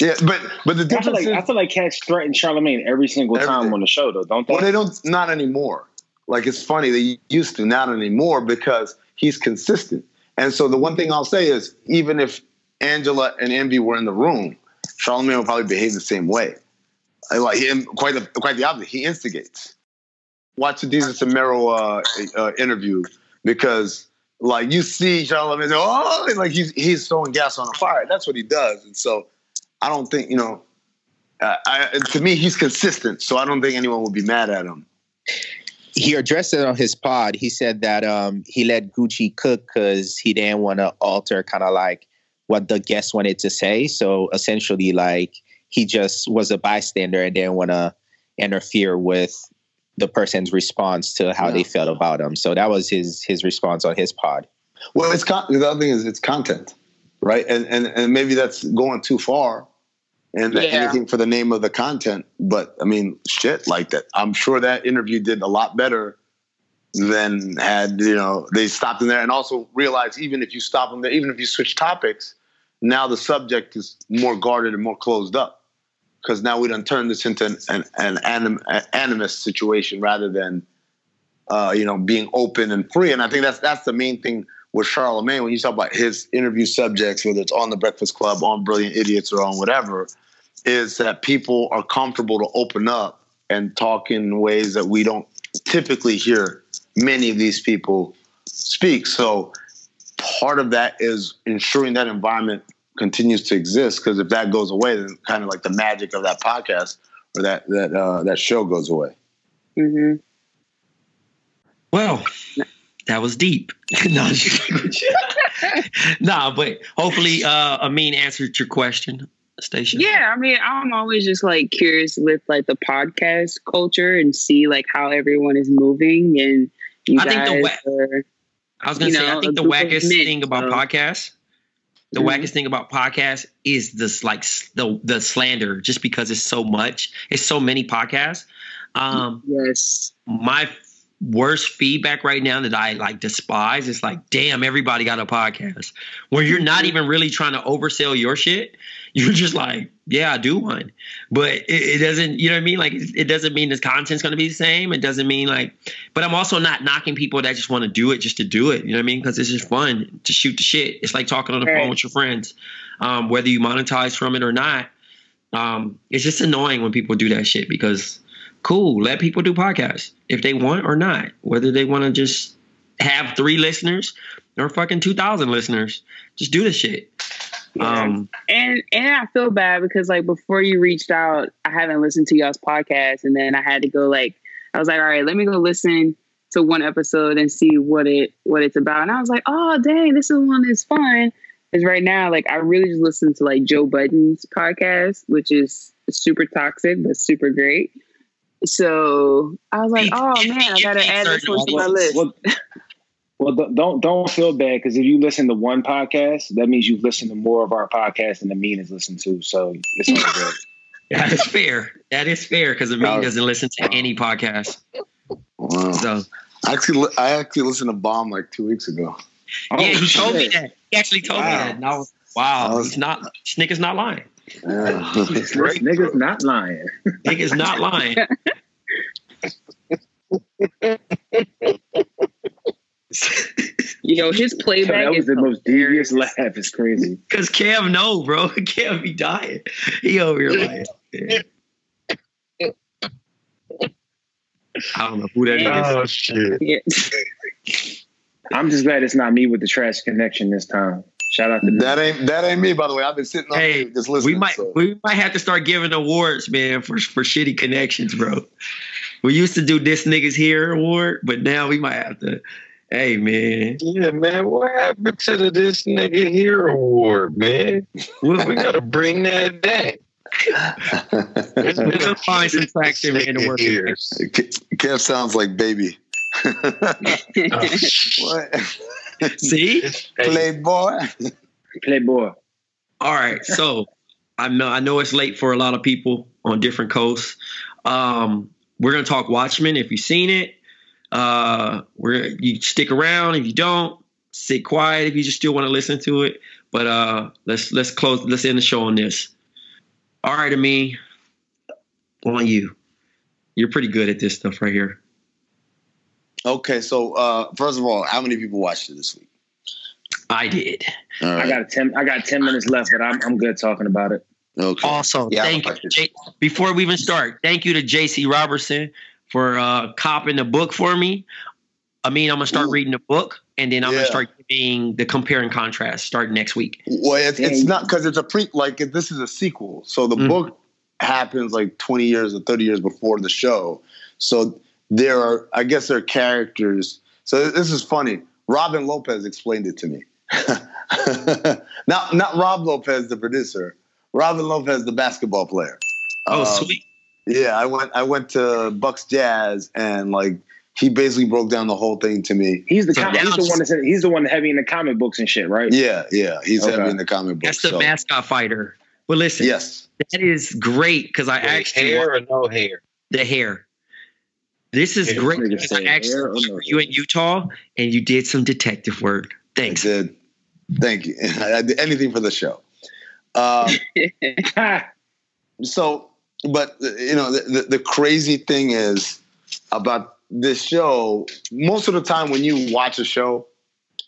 Yeah, but but the I feel difference like is I feel like Catch threatened Charlamagne every single time on the show, though, don't they? Well, they don't. Not anymore. Like it's funny they used to, not anymore because he's consistent. And so the one thing I'll say is, even if Angela and Envy were in the room, Charlamagne would probably behave the same way. Like him, quite the quite the opposite. He instigates. Watch the Desus and Mero uh, uh, interview because, like, you see Charlamagne, say, oh, like he's he's throwing gas on a fire. That's what he does. And so, I don't think you know. Uh, I, to me, he's consistent, so I don't think anyone would be mad at him. He addressed it on his pod. He said that um, he let Gucci cook because he didn't want to alter kind of like what the guest wanted to say. So essentially, like he just was a bystander and didn't want to interfere with the person's response to how they felt about him. So that was his his response on his pod. Well, it's con- the other thing is it's content, right? And and and maybe that's going too far, and Yeah. anything for the name of the content. But I mean, shit, like that. I'm sure that interview did a lot better than had you know they stopped in there, and also realize even if you stop them there, even if you switch topics, now the subject is more guarded and more closed up because now we done turn this into an an, an anim, an situation rather than uh, you know, being open and free. And I think that's that's the main thing with Charlamagne when you talk about his interview subjects, whether it's on the Breakfast Club, on Brilliant Idiots, or on whatever, is that people are comfortable to open up and talk in ways that we don't typically hear many of these people speak. So part of that is ensuring that environment continues to exist. Because if that goes away, then kind of like the magic of that podcast or that that uh, that show goes away. Mm-hmm. Well, that was deep. no, nah, but hopefully, uh, Amin answered your question, Station. Yeah, I mean, I'm always just like curious with like the podcast culture and see like how everyone is moving and you I think the guys wa- are. I was gonna say, know, I think the wackest men, thing about so- podcasts, the Mhm. wackest thing about podcasts is this like the the slander, just because it's so much, it's so many podcasts. Um, yes. My worst feedback right now that I like despise is like, damn, everybody got a podcast where you're not even really trying to oversell your shit. You're just like, yeah, I do one, but it, it doesn't. You know what I mean? Like, it, it doesn't mean the content's going to be the same. It doesn't mean like, but I'm also not knocking people that just want to do it just to do it. You know what I mean? Because it's just fun to shoot the shit. It's like talking on the Right. phone with your friends, um, whether you monetize from it or not. Um, it's just annoying when people do that shit because cool, let people do podcasts if they want or not, whether they want to just have three listeners or fucking 2,000 listeners. Just do the shit. Um, and and I feel bad because like before you reached out, I haven't listened to y'all's podcast, and then I had to go like I was like, all right, let me go listen to one episode and see what it what it's about. And I was like, oh dang, this is one that's fun. Because right now, like I really just listen to like Joe Budden's podcast, which is super toxic but super great. So I was like, oh man, I gotta add this one to my list. Well, well, don't- don't don't feel bad because if you listen to one podcast, that means you've listened to more of our podcast than the mean has listened to. So it's all good. That is fair. That is fair because Amin doesn't listen to any podcast. Wow. So I actually, li- I actually listened to Bomb like two weeks ago. yeah, oh, he told me that. He actually told me that. And I was, wow, I was- he's not. This nigga's not lying. Yeah. Uh, this nigga's not lying. Nigga's not lying. Yo, his playback that was is the most devious laugh. It's crazy. Cause Cam no, bro. Cam be dying. He over here lying. I don't know who that is. Oh shit. Yeah. I'm just glad it's not me with the trash connection this time. Shout out to me. That ain't that ain't me, by the way. I've been sitting on Hey, here just listening. we might so. we might have to start giving awards, man, for for shitty connections, bro. We used to do this niggas here award, but now we might have to. Hey, man, Yeah, man. What happened to the this nigga here award, man? we'll, gotta bring that back. It's been we'll a find some traction, man, to work with. years. Kev sounds like baby. Oh, what? See, Playboy. Playboy. all right. So I know I know it's late for a lot of people on different coasts. Um, we're gonna talk Watchmen. If you've seen it, uh, we're you stick around. If you don't, sit quiet. If you just still want to listen to it, but uh, let's let's close. Let's end the show on this. All right, Ami, on you. You're pretty good at this stuff right here. Okay, so uh, first of all, how many people watched it this week? I did. All I got ten. I got ten minutes left, but I'm I'm good talking about it. okay. Also, Yeah, thank you. J- before we even start, thank you to JC Robertson for uh, copping the book for me. I mean, I'm gonna start Ooh. reading the book, and then I'm Yeah. gonna start giving the compare and contrast starting next week. Well, it's, it's not because it's a pre. Like this is a sequel, so the Mhm. book happens like twenty years or thirty years before the show. So there are, I guess, there are characters. So this is funny. Robin Lopez explained it to me. not not Rob Lopez, the producer. Robin Lopez, the basketball player. Oh, Um, sweet. Yeah, I went. I went to Bucks Jazz, and like he basically broke down the whole thing to me. He's the So com- he's the one that's he's the one heavy in the comic books and shit, right? Yeah, yeah, he's Okay. heavy in the comic book. That's the so- mascot fighter. But listen, Yes. that is great because I Wait, actually hair want or no hair? the hair. This is great because I actually you in Utah and you did some detective work. I Thanks. did. Thank you. I did anything for the show. Uh, so, but you know, the, the, the crazy thing is about this show. Most of the time, when you watch a show,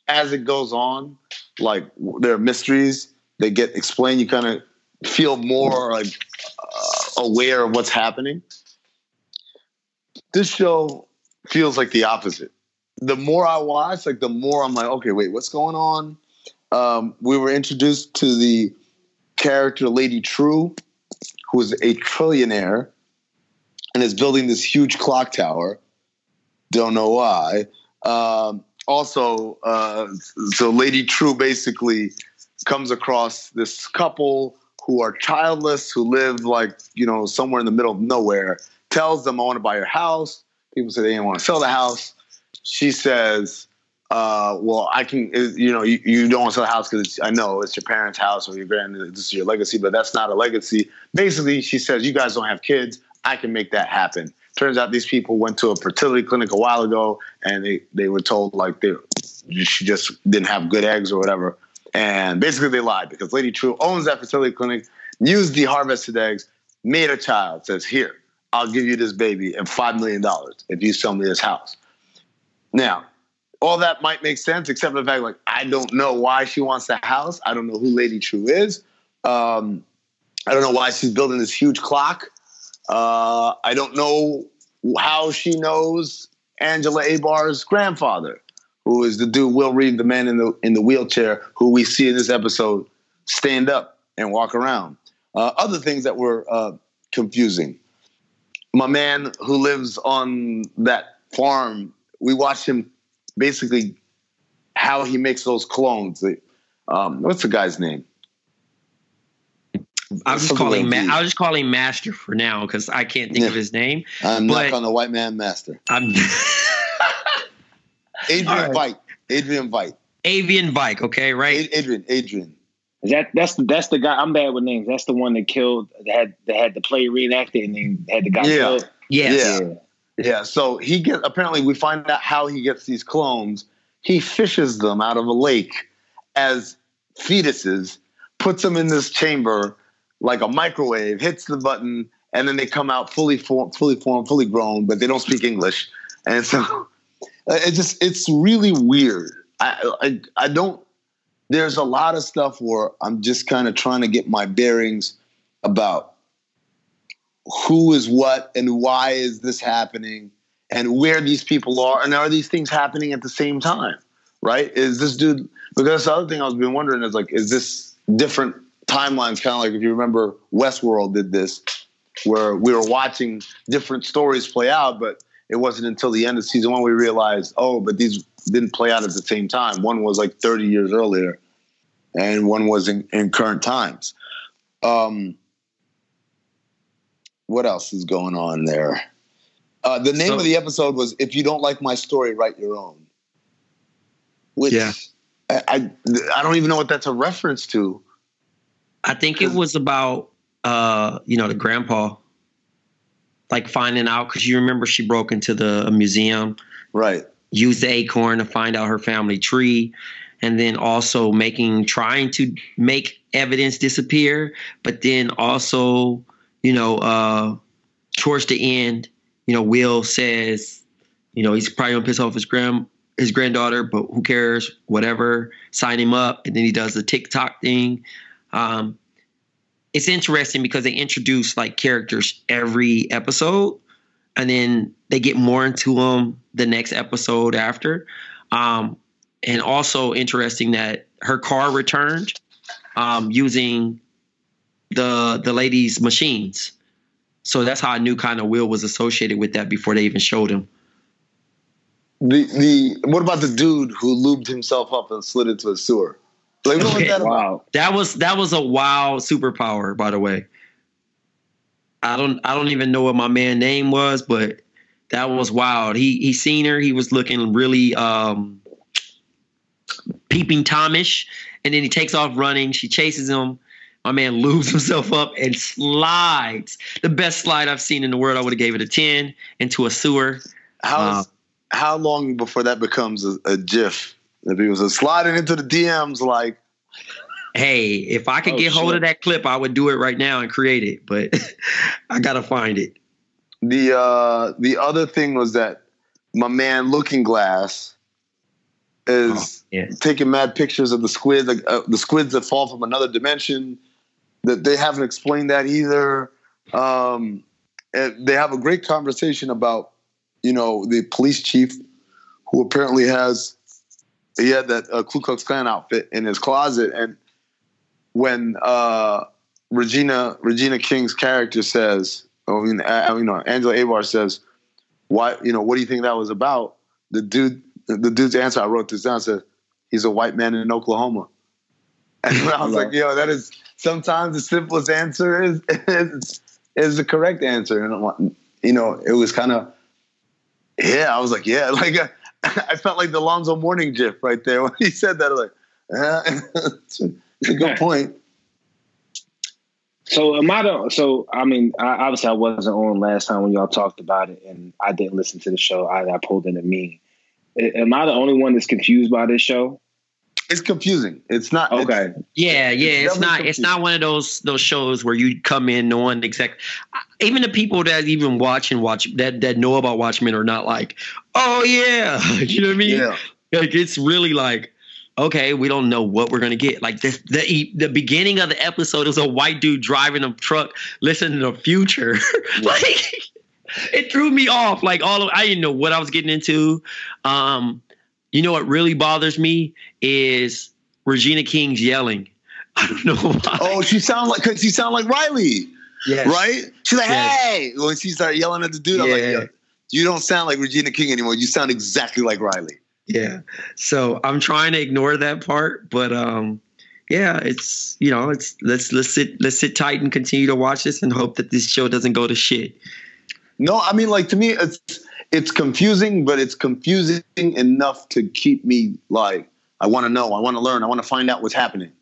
as it goes on, like there are mysteries, they get explained. You kind of feel more like uh, aware of what's happening. This show feels like the opposite. The more I watch, like the more I'm like, okay, wait, what's going on? Um, we were introduced to the character Lady Trieu, who is a trillionaire and is building this huge clock tower. Don't know why. Um, also, uh, so Lady Trieu basically comes across this couple who are childless, who live like, you know, somewhere in the middle of nowhere, tells them, I want to buy your house. People say they didn't want to sell the house. She says, uh, well, I can, you know, you, you don't want to sell the house because I know it's your parents' house or your grand, this is your legacy, but that's not a legacy. Basically, she says, you guys don't have kids. I can make that happen. Turns out these people went to a fertility clinic a while ago and they, they were told like they, she just didn't have good eggs or whatever. And basically they lied because Lady Trieu owns that fertility clinic, used the harvested eggs, made a child, says, here, I'll give you this baby and $5 million if you sell me this house. Now, all that might make sense, except for the fact, like, I don't know why she wants that house. I don't know who Lady Trieu is. Um, I don't know why she's building this huge clock. Uh, I don't know how she knows Angela Abar's grandfather, who is the dude Will Reed, the man in the in the wheelchair, who we see in this episode stand up and walk around. Uh, other things that were uh, confusing. My man who lives on that farm we watched him basically how he makes those clones. Um, what's the guy's name? I'll just call him. Ma- I'll just call him Master for now because I can't think Yeah. of his name. I'm not on the white man master. I'm Adrian right. Veidt. Adrian Veidt. Avian Bike. Okay, right? Adrian. Adrian. Is that that's the that's the guy. I'm bad with names. That's the one that killed that had that had the play reenacted and then had the guy Yeah. killed. Yes. Yeah. Yeah. So he get apparently we find out how he gets these clones. He fishes them out of a lake as fetuses, puts them in this chamber like a microwave, hits the button, and then they come out fully formed, fully formed, fully grown, but they don't speak English. And so uh, it just it's really weird. I I, I don't there's a lot of stuff where I'm just kind of trying to get my bearings about who is what and why is this happening and where these people are and are these things happening at the same time right? Is this dude because the other thing i was been wondering is like is this different timelines? Kind of like if you remember Westworld did this where we were watching different stories play out but it wasn't until the end of season one we realized oh but these didn't play out at the same time one was like 30 years earlier and one was in, in current times um what else is going on there? Uh, the name So- of the episode was "If you don't like my story, write your own." Which Yeah. I, I I don't even know what that's a reference to. I think it was about uh, you know, the grandpa like finding out because you remember she broke into the museum, right? Used the acorn to find out her family tree, and then also making trying to make evidence disappear, but then also, you know, uh, towards the end, you know, Will says, you know, he's probably gonna piss off his grand his granddaughter, but who cares? Whatever, sign him up, and then he does the TikTok thing. Um, it's interesting because they introduce like characters every episode and then they get more into them the next episode after um, and also interesting that her car returned um, using the the lady's machines so that's how i knew kind of will was associated with that before they even showed him The the what about the dude who lubed himself up and slid into a sewer? Like Okay, that about? That was that was a wow superpower, by the way. I don't I don't even know what my man name was, but that was wild. He he seen her. He was looking really um peeping Tomish, and then he takes off running. She chases him. My man lubes himself up and slides. The best slide I've seen in the world. I would have gave it a ten into a sewer. How Uh, how long before that becomes a, a GIF? If he was sliding into the DMs like Hey, if I could Oh, get hold of that clip, I would do it right now and create it. But I gotta find it. the uh the other thing was that my man Looking Glass is yeah. taking mad pictures of the squid, like, uh, the squids that fall from another dimension. That they haven't explained that either. Um, and they have a great conversation about, you know, the police chief who apparently has he had that uh, Ku Klux Klan outfit in his closet, and when uh, Regina Regina King's character says, I mean, uh, you know, Angela Abar says, "Why, you know, what do you think that was about?" The dude, the dude's answer, I wrote this down, said, "He's a white man in Oklahoma," and I was like, "Yo, that is sometimes the simplest answer is is, is the correct answer," and like, you know, it was kind of, yeah, I was like, yeah, like uh, I felt like the Lonzo Mourning gif right there when he said that. I like, uh, it's a good point. So am I the? So I mean, I, obviously I wasn't on last time when y'all talked about it, and I didn't listen to the show. I, I pulled in a me. Am I the only one that's confused by this show? It's confusing. It's not okay. Yeah, yeah, it's, definitely not. It's not one of those those shows where you come in knowing exact. Even the people that even watch and watch that that know about Watchmen are not like, oh yeah, you know what I mean? Yeah. Like it's really like, okay, we don't know what we're gonna get. Like the the the beginning of the episode is a white dude driving a truck, listening to the future. like it threw me off. Like all of I didn't know what I was getting into. Um, you know what really bothers me is Regina King's yelling. I don't know why. Oh, she sound like cause she sound like Riley. Yes. Right? She's like, Yes. hey. When she started yelling at the dude, I'm like, Yeah. yeah, You don't sound like Regina King anymore. You sound exactly like Riley. Yeah. So I'm trying to ignore that part, but um, yeah, it's you know, it's let's let's sit let's sit tight and continue to watch this and hope that this show doesn't go to shit. No, I mean, like to me, it's it's confusing, but it's confusing enough to keep me like I want to know, I want to learn, I want to find out what's happening.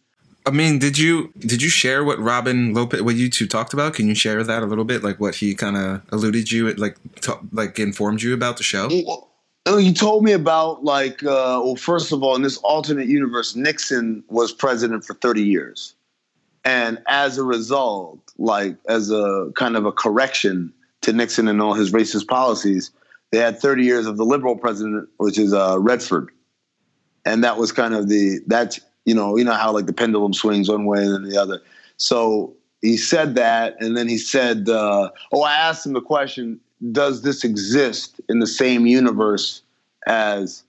I mean, did you did you share what Robin Lopez, what you two talked about? Can you share that a little bit, like what he kind of alluded you, like ta- like informed you about the show? Oh, you told me about like uh, well, first of all, in this alternate universe, Nixon was president for thirty years, and as a result, like as a kind of a correction to Nixon and all his racist policies, they had thirty years of the liberal president, which is uh, Redford, and that was kind of the that you know you know how like the pendulum swings one way and then the other. So he said that, and then he said, uh, "Oh, I asked him the question: Does this exist in the same universe as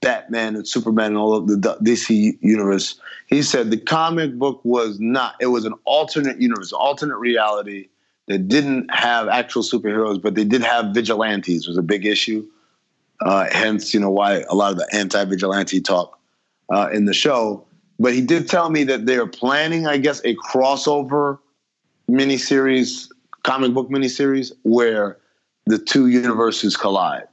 Batman and Superman and all of the DC universe?" He said the comic book was not; it was an alternate universe, alternate reality that didn't have actual superheroes, but they did have vigilantes. Was a big issue. Uh, hence, you know why a lot of the anti-vigilante talk uh, in the show. But he did tell me that they are planning, I guess, a crossover miniseries, comic book miniseries, where the two universes collide,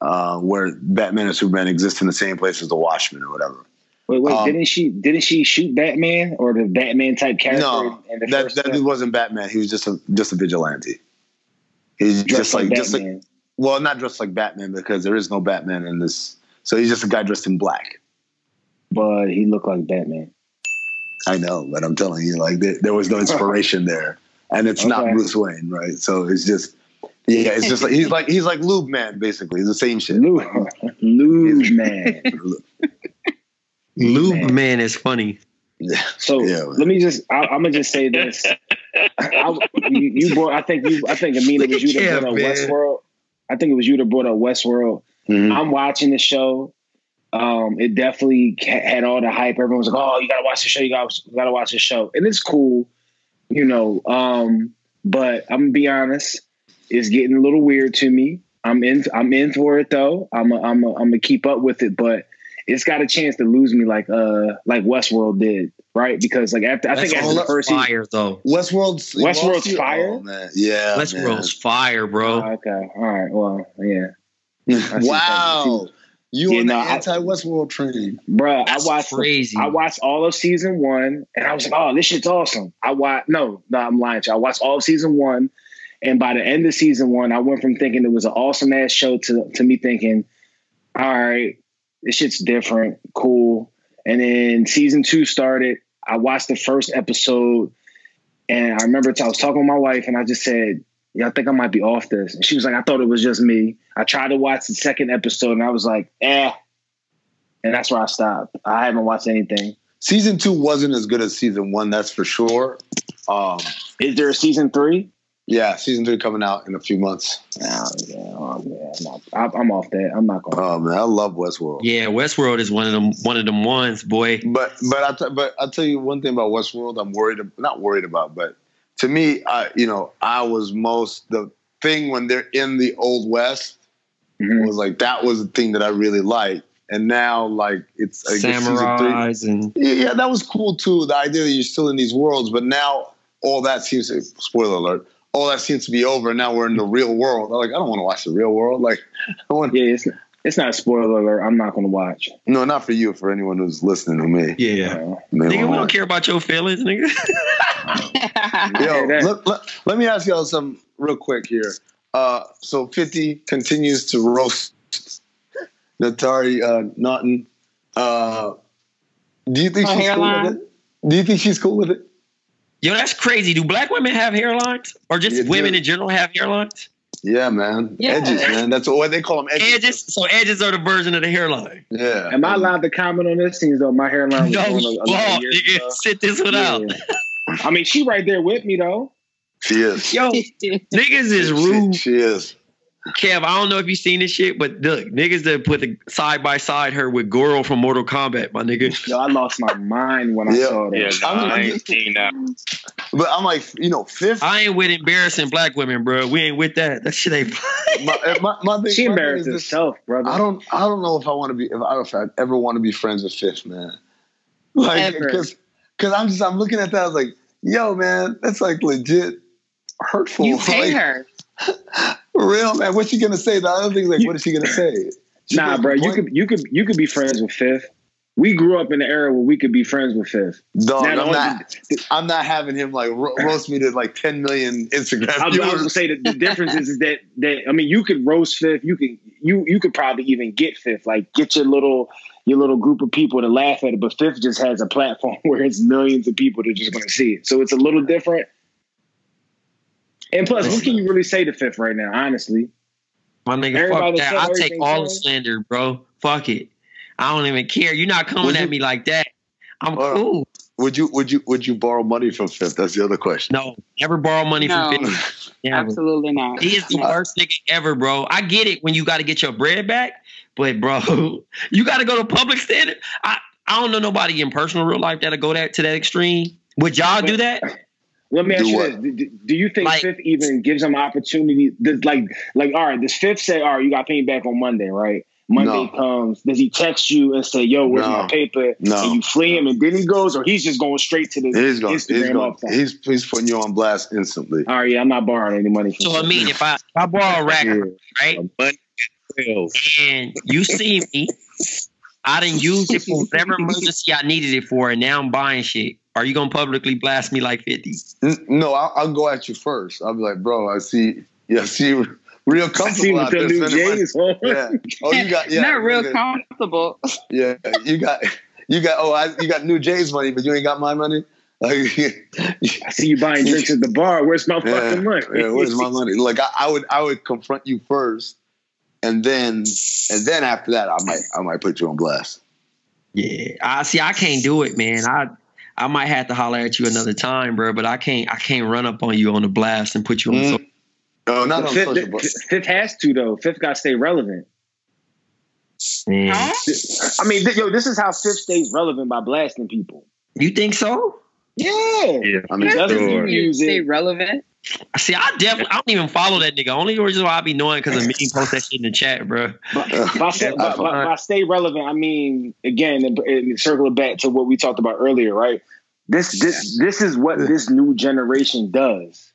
uh, where Batman and Superman exist in the same place as the Watchmen or whatever. Wait, wait, Um, didn't she didn't she shoot Batman or the Batman type character? No, in the that that dude wasn't Batman. He was just a just a vigilante. He's Dressed just like, like just like well, not dressed like Batman because there is no Batman in this. So he's just a guy dressed in black. But he looked like Batman. I know, but I'm telling you, like there, there was no inspiration there, and it's not Okay. Bruce Wayne, right? So it's just, yeah, it's just like he's like he's like Lube Man, basically. He's the same shit. Lube, Lube Man. Lube man is funny. So let me just. I, I'm gonna just say this. I, you, you brought. I think you. I think Amina was you that Yeah, brought up man. Westworld. I think it was you that brought up Westworld. Mm-hmm. I'm watching the show. Um, it definitely had all the hype. Everyone was like, "Oh, you gotta watch the show. You gotta, you gotta watch the show," and it's cool, you know. Um, but I'm gonna be honest, it's getting a little weird to me. I'm in. I'm in for it though. I'm. A, I'm. A, I'm gonna keep up with it, but it's got a chance to lose me like uh like Westworld did, right? Because like after I think after the first season, fire though. Westworld's Westworld's fire. Oh, man. Yeah, Westworld's fire, bro. Oh, okay, all right. Well, yeah. wow, you Yeah, on the no, I- anti-Westworld train? Bruh, That's I watched crazy. I watched all of season one, and I was like, "Oh, this shit's awesome." I watched no, no, I'm lying. To you. I watched all of season one, and by the end of season one, I went from thinking it was an awesome ass show to to me thinking, "All right, this shit's different, cool." And then season two started. I watched the first episode, and I remember I was talking with my wife, and I just said, "Yeah, I think I might be off this." And she was like, "I thought it was just me." I tried to watch the second episode, and I was like, "Eh." and that's where I stopped. I haven't watched anything. Season two wasn't as good as season one, that's for sure. Um, Is there a season three? Yeah, season three coming out in a few months. Oh, yeah, oh, yeah, I'm, not, I- I'm off that. I'm not going. Oh man, I love Westworld. Yeah, Westworld is one of them one of them ones, boy. But but I t- but I'll tell you one thing about Westworld. I'm worried not worried about, but to me, I you know I was most the thing when they're in the old west Mhm. was like that was the thing that I really liked, and now like it's I guess season three- Samurais and Yeah, yeah, that was cool too. The idea that you're still in these worlds, but now all that seems to spoiler alert. All that seems to be over. and Now we're in the real world. I'm like, I don't want to watch the real world. Like, I want Yeah, it's it's not a spoiler alert. I'm not going to watch. no, not for you. For anyone who's listening to me. yeah. Uh, Nigga, we don't care about your feelings, nigga. Yo, that. let, let, let me ask y'all something real quick here. Uh, so 50 continues to roast Naturi uh, Naughton. Uh, do you think Her she's cool with it? Do you think she's cool with it? Yo, that's crazy. Do black women have hairlines, or just Yeah, women dude. in general have hairlines? Yeah, man. Yeah. Edges, man. That's what they call them. Edges. Edges. So edges are the version of the hairline. Yeah. am I allowed to comment on this? Seems though my hairline was No, growing a, a lot fault, of years nigga. ago. Sit this one out. I mean, she right there with me though. She is. Yo, niggas is She, rude. she is. Kev, I don't know if you've seen this shit, but look, niggas that put the side by side her with Goro from Mortal Kombat, my nigga. Yo, I lost my mind when I Yeah. saw that. Yeah, nah, I'm- I ain't seen that. But I'm like, you know, fifth. I ain't with embarrassing black women, bro. We ain't with that. That shit ain't. my, my, my thing, She my thing embarrassed herself, brother. I don't. I don't know if I want to be. If I, if I ever want to be friends with Fifth, man. Like, because because I'm just I'm looking at that. I was like, yo, man, that's like legit hurtful. You pay Like, her. For real, man. What's she gonna say? The other thing's like, what is she gonna say? She Nah, bro, you could you could you could be friends with Fifth. We grew up in the era where we could be friends with Fifth. Dog, Now, I'm the not. I'm not having him like ro- roast me to like 10 million Instagram I was, I was gonna say that the difference is, is that that I mean you could roast Fifth, you could you you could probably even get Fifth, like get your little your little group of people to laugh at it, but Fifth just has a platform where it's millions of people that are just gonna see it. So it's a little different. And plus, what can you really say to Fifth right now, honestly? My nigga, Everybody fuck that. I'll take everything all the slander, bro. Fuck it. I don't even care. You're not coming Would at me like that. I'm Hold on. cool. Would you would you would you borrow money from Fifth? That's the other question. No, never borrow money No, from 50. Never. absolutely not. He is the worst nigga ever, bro. I get it when you got to get your bread back, but bro, you got to go to public standard. I, I don't know nobody in personal real life that'll go that to that extreme. Would y'all do that? Let me ask Do you what? this: do, do you think Like- Fifth even gives them opportunity? Does, like, like, all right, does Fifth say, "All right, you got paid back on Monday, right?" Monday No. comes. Does he text you and say, "Yo, where's No. my paper?" No. And you flee him, and then he goes, or he's just going straight to the He's going. Instagram He's going. He's he's putting you on blast instantly. All right, yeah, I'm not borrowing any money. From So I mean, if I if I borrow a rack, Yeah. right, Money bills. and you see me, I didn't use it for whatever emergency I needed it for, and now I'm buying shit. Are you gonna publicly blast me like fifty? No, I'll, I'll go at you first. I'll be like, bro, I see. Yeah, I see you real I comfortable see out with the there new spending money. J's. on. Yeah. Oh, you got yeah. not real comfortable. Yeah, you got you got. Oh, I, you got new Jay's money, but you ain't got my money. Like, I see you buying drinks at the bar. Where's my yeah, fucking money? yeah, where's my money? Like, I, I would I would confront you first, and then and then after that, I might I might put you on blast. Yeah, I see. I can't do it, man. I I might have to holler at you another time, bro. But I can't. I can't run up on you on the blast and put you on. Mm. So, No, not on Fifth, social, but Fifth has to though. Fifth got to stay relevant. man. I mean, th- yo, this is how Fifth stays relevant by blasting people. You think so? Yeah. Yeah, I mean, for doesn't sure. You Music. stay relevant. See, I definitely. I don't even follow that nigga. Only reason why I be knowing because of me post that shit in the chat, bro. By, say, by, by, by stay relevant, I mean again, and, and circle it back to what we talked about earlier, right? This this this is what this new generation does.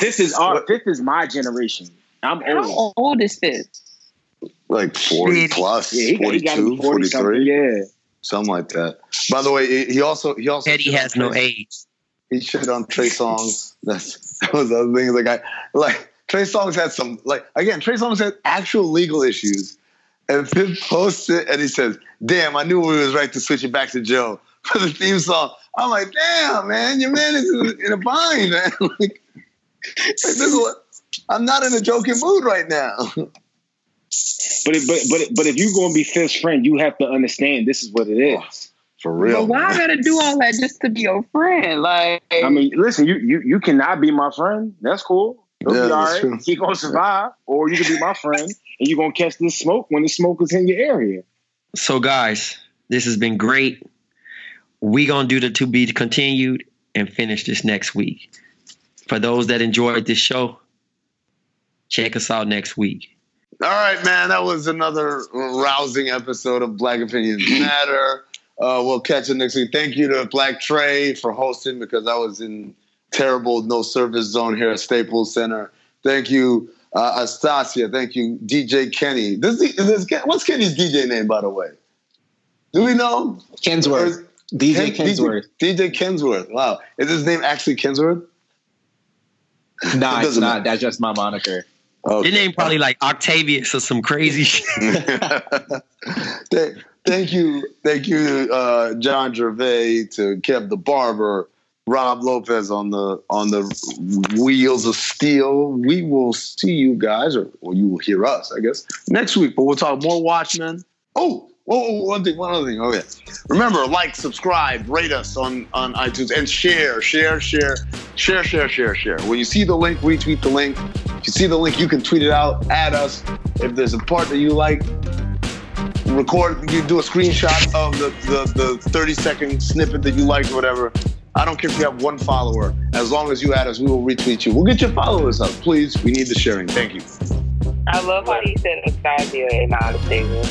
This is our this is my generation. I'm How old. old is Fifth? like 40 plus, Yeah, he, got- he got to 42, be 40 something. 43, Yeah. something like that. By the way, he he also he also Eddie shit has no age. He shit on Trey Songz. That's that was the other thing. Like I like Trey Songz had some like again. Trey Songz had actual legal issues, and Pip posts it and he says, "Damn, I knew we was right to switch it back to Joe for the theme song." I'm like, "Damn, man, your man is in, a bind, man." like, like, this is what I'm not in a joking mood right now. But it, but but but if you're gonna be Fifth's friend, you have to understand this is what it is. For real. But why I gotta do all that just to be your friend? Like, I mean, listen, you you you cannot be my friend. That's cool. He'll Yeah, be all that's right. true. He gonna survive, or you can be my friend and you're gonna catch this smoke when the smoke is in your area. So, guys, this has been great. We gonna do the to be continued and finish this next week. For those that enjoyed this show, check us out next week. All right, man. That was another rousing episode of Black Opinions Matter. Uh, we'll catch you next week. Thank you to Black Trey for hosting because I was in terrible no service zone here at Staples Center. Thank you, uh, Astasia. Thank you, DJ Kenny. This, this, what's Kenny's DJ name, by the way? Do we know? Kensworth. Or- DJ Ken- Kensworth. DJ Kensworth. Wow. Is his name actually Kensworth? Nah, It it's doesn't not. That's just my moniker. Okay. Your name probably like Octavius or some crazy shit. Th- thank you, thank you, uh, John Gervais, to Kev the Barber, Rob Lopez on the on the wheels of steel. We will see you guys, or, or you will hear us, I guess, next week. But we'll talk more Watchmen. Oh, oh, oh, one thing, one other thing. Okay, remember, like, subscribe, rate us on on iTunes, and share, share, share, share, share, share, share. When you see the link, retweet the link. If you see the link, you can tweet it out, at us. If there's a part that you like, record, you do a screenshot of the, the, the 30 second snippet that you liked or whatever. I don't care if you have one follower. As long as you add us, we will retweet you. We'll get your followers up. Please, we need the sharing. Thank you. I love how he said Anastasia and not a singer.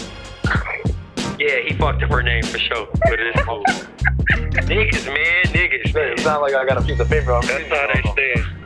Yeah, he fucked up her name for sure, but it's cool. niggas, man, niggas. It's not like I got a piece of paper on me. That's how they stand.